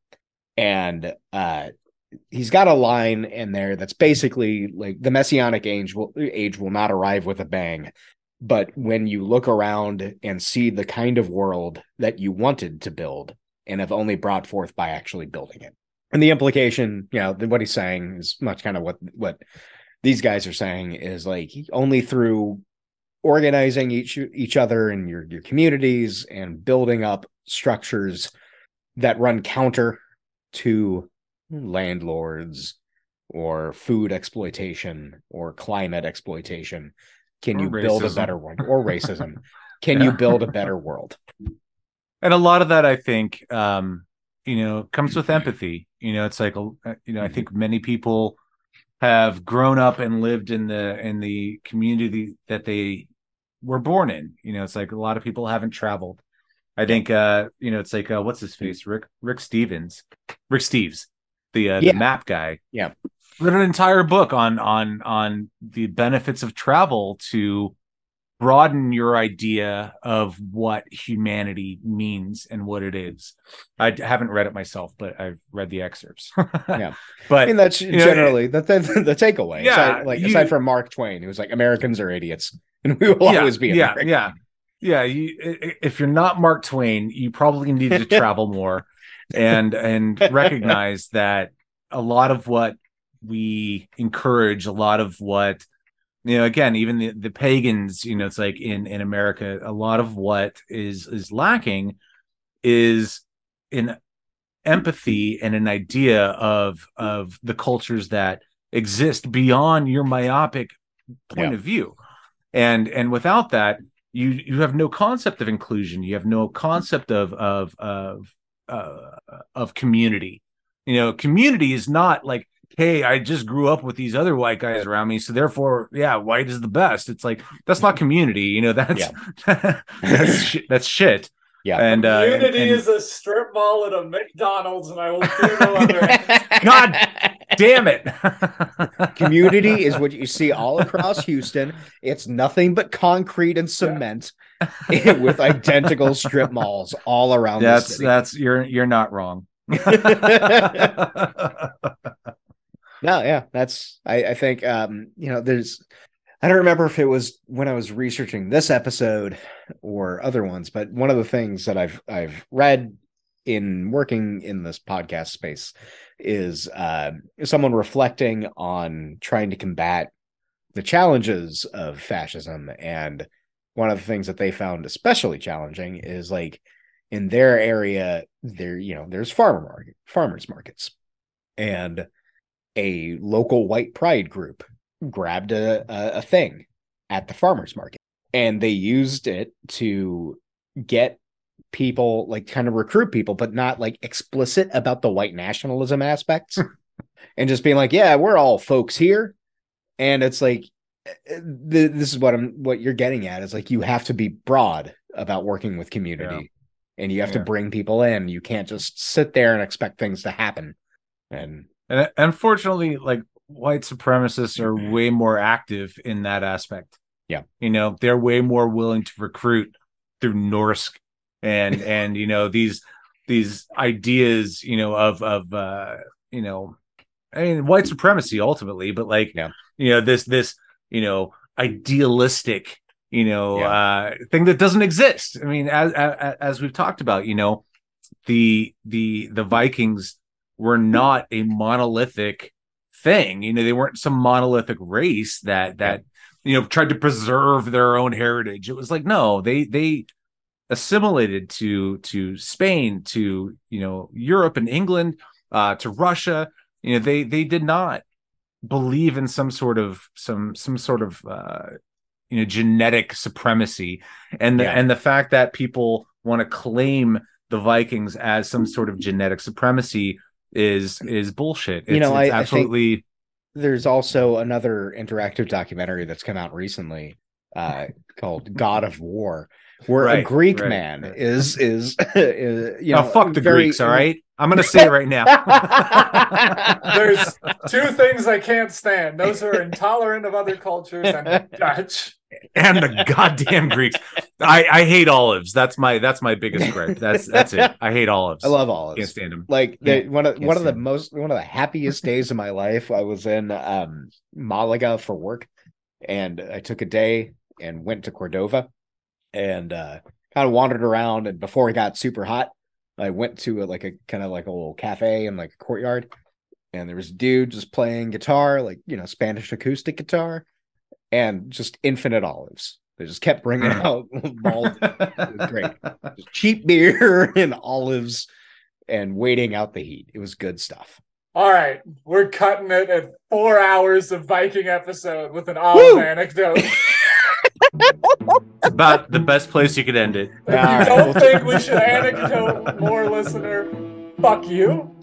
and uh, he's got a line in there that's basically like the messianic age will age will not arrive with a bang but when you look around and see the kind of world that you wanted to build and have only brought forth by actually building it. And the implication you know what he's saying is much kind of what what these guys are saying is like only through organizing each each other in your your communities and building up structures that run counter to landlords or food exploitation or climate exploitation. Can Or you build a better world or <laughs> racism. Can you build a better world? And a lot of that i think um you know comes with empathy. You know it's like you know i think many people have grown up and lived in the in the community that they were born in. You know it's like a lot of people haven't traveled. I think uh you know it's like uh, what's his face? Rick rick stevens. Rick steves the uh, Yeah. the map guy. Yeah. wrote an entire book on on on the benefits of travel to broaden your idea of what humanity means and what it is. I haven't read it myself, but I've read the excerpts. <laughs> Yeah. But I mean, that's know, generally the, the the takeaway. Yeah, aside, like you- aside from Mark Twain, who was like, "Americans are idiots, and we will yeah, always be." yeah, American. yeah, yeah. You, i- i- if you're not Mark Twain, you probably need to <laughs> travel more and and recognize that a lot of what we encourage, a lot of what you know again even the, the pagans you know it's like in in america a lot of what is is lacking is in empathy and an idea of of the cultures that exist beyond your myopic point Yeah. of view. And and without that you you have no concept of inclusion. You have no concept of of of uh, of community. You know community is not like hey i just grew up with these other white guys around me so therefore yeah white is the best. It's like that's not community you know <laughs> that's that's shit, that's shit. Yeah. and uh and- and- is a strip mall at a McDonald's, and I will fear no <laughs> other. God damn it. <laughs> Community is what you see all across Houston. It's nothing but concrete and cement with identical strip malls all around the that's that's you're you're not wrong No, yeah, that's I, I think um, you know, there's I don't remember if it was when I was researching this episode or other ones, but one of the things that I've I've read in working in this podcast space is uh, someone reflecting on trying to combat the challenges of fascism. And one of the things that they found especially challenging is like in their area there you know there's farmer market farmers markets. And a local white pride group grabbed a, a, a thing at the farmers market. And they used it to get people like kind of recruit people but not like explicit about the white nationalism aspects. <laughs> And just being like yeah we're all folks here. And it's like eh, th- this is what i'm what you're getting at is like you have to be broad about working with community. And you have to bring people in. You can't just sit there and expect things to happen and and unfortunately like white supremacists are <clears throat> way more active in that aspect Yeah. you know they're way more willing to recruit through Norskk and <laughs> and you know these these ideas you know of of uh you know i mean white supremacy ultimately but like Yeah. you know this this you know idealistic you know uh thing that doesn't exist i mean as, as as we've talked about you know the the the vikings were not a monolithic thing. You know they weren't some monolithic race that that you know tried to preserve their own heritage. It was like no they they assimilated to to spain to you know europe and england uh to russia. You know they they did not believe in some sort of some some sort of uh you know genetic supremacy. And the Yeah. and the fact that people want to claim the vikings as some sort of genetic supremacy is is bullshit You know, it's I- I think- absolutely there's also another interactive documentary that's come out recently uh called god of war where a greek right, man right. is is, <laughs> is you know oh fuck the very- greeks all right i'm gonna say it right now <laughs> There's two things I can't stand. Those are intolerant of other cultures and Dutch. And the goddamn greeks. I i hate olives. That's my that's my biggest gripe. That's that's it. I hate olives. I love olives. can't stand them like Can't- one of one of the it. most one of the happiest days of my life i was in um malaga for work and i took a day and went to cordova and uh kind of wandered around and before it got super hot i went to a, like a kind of like a little cafe in like a courtyard and there was a dude just playing guitar like you know spanish acoustic guitar and just infinite olives they just kept bringing out <laughs> bald was great. <laughs> just cheap beer <laughs> and olives and waiting out the heat. It was good stuff. All right, we're cutting it at four hours of Viking episode with an olive Woo! anecdote. it's about the best place you could end it If you don't think we should anecdote more, listener, fuck you.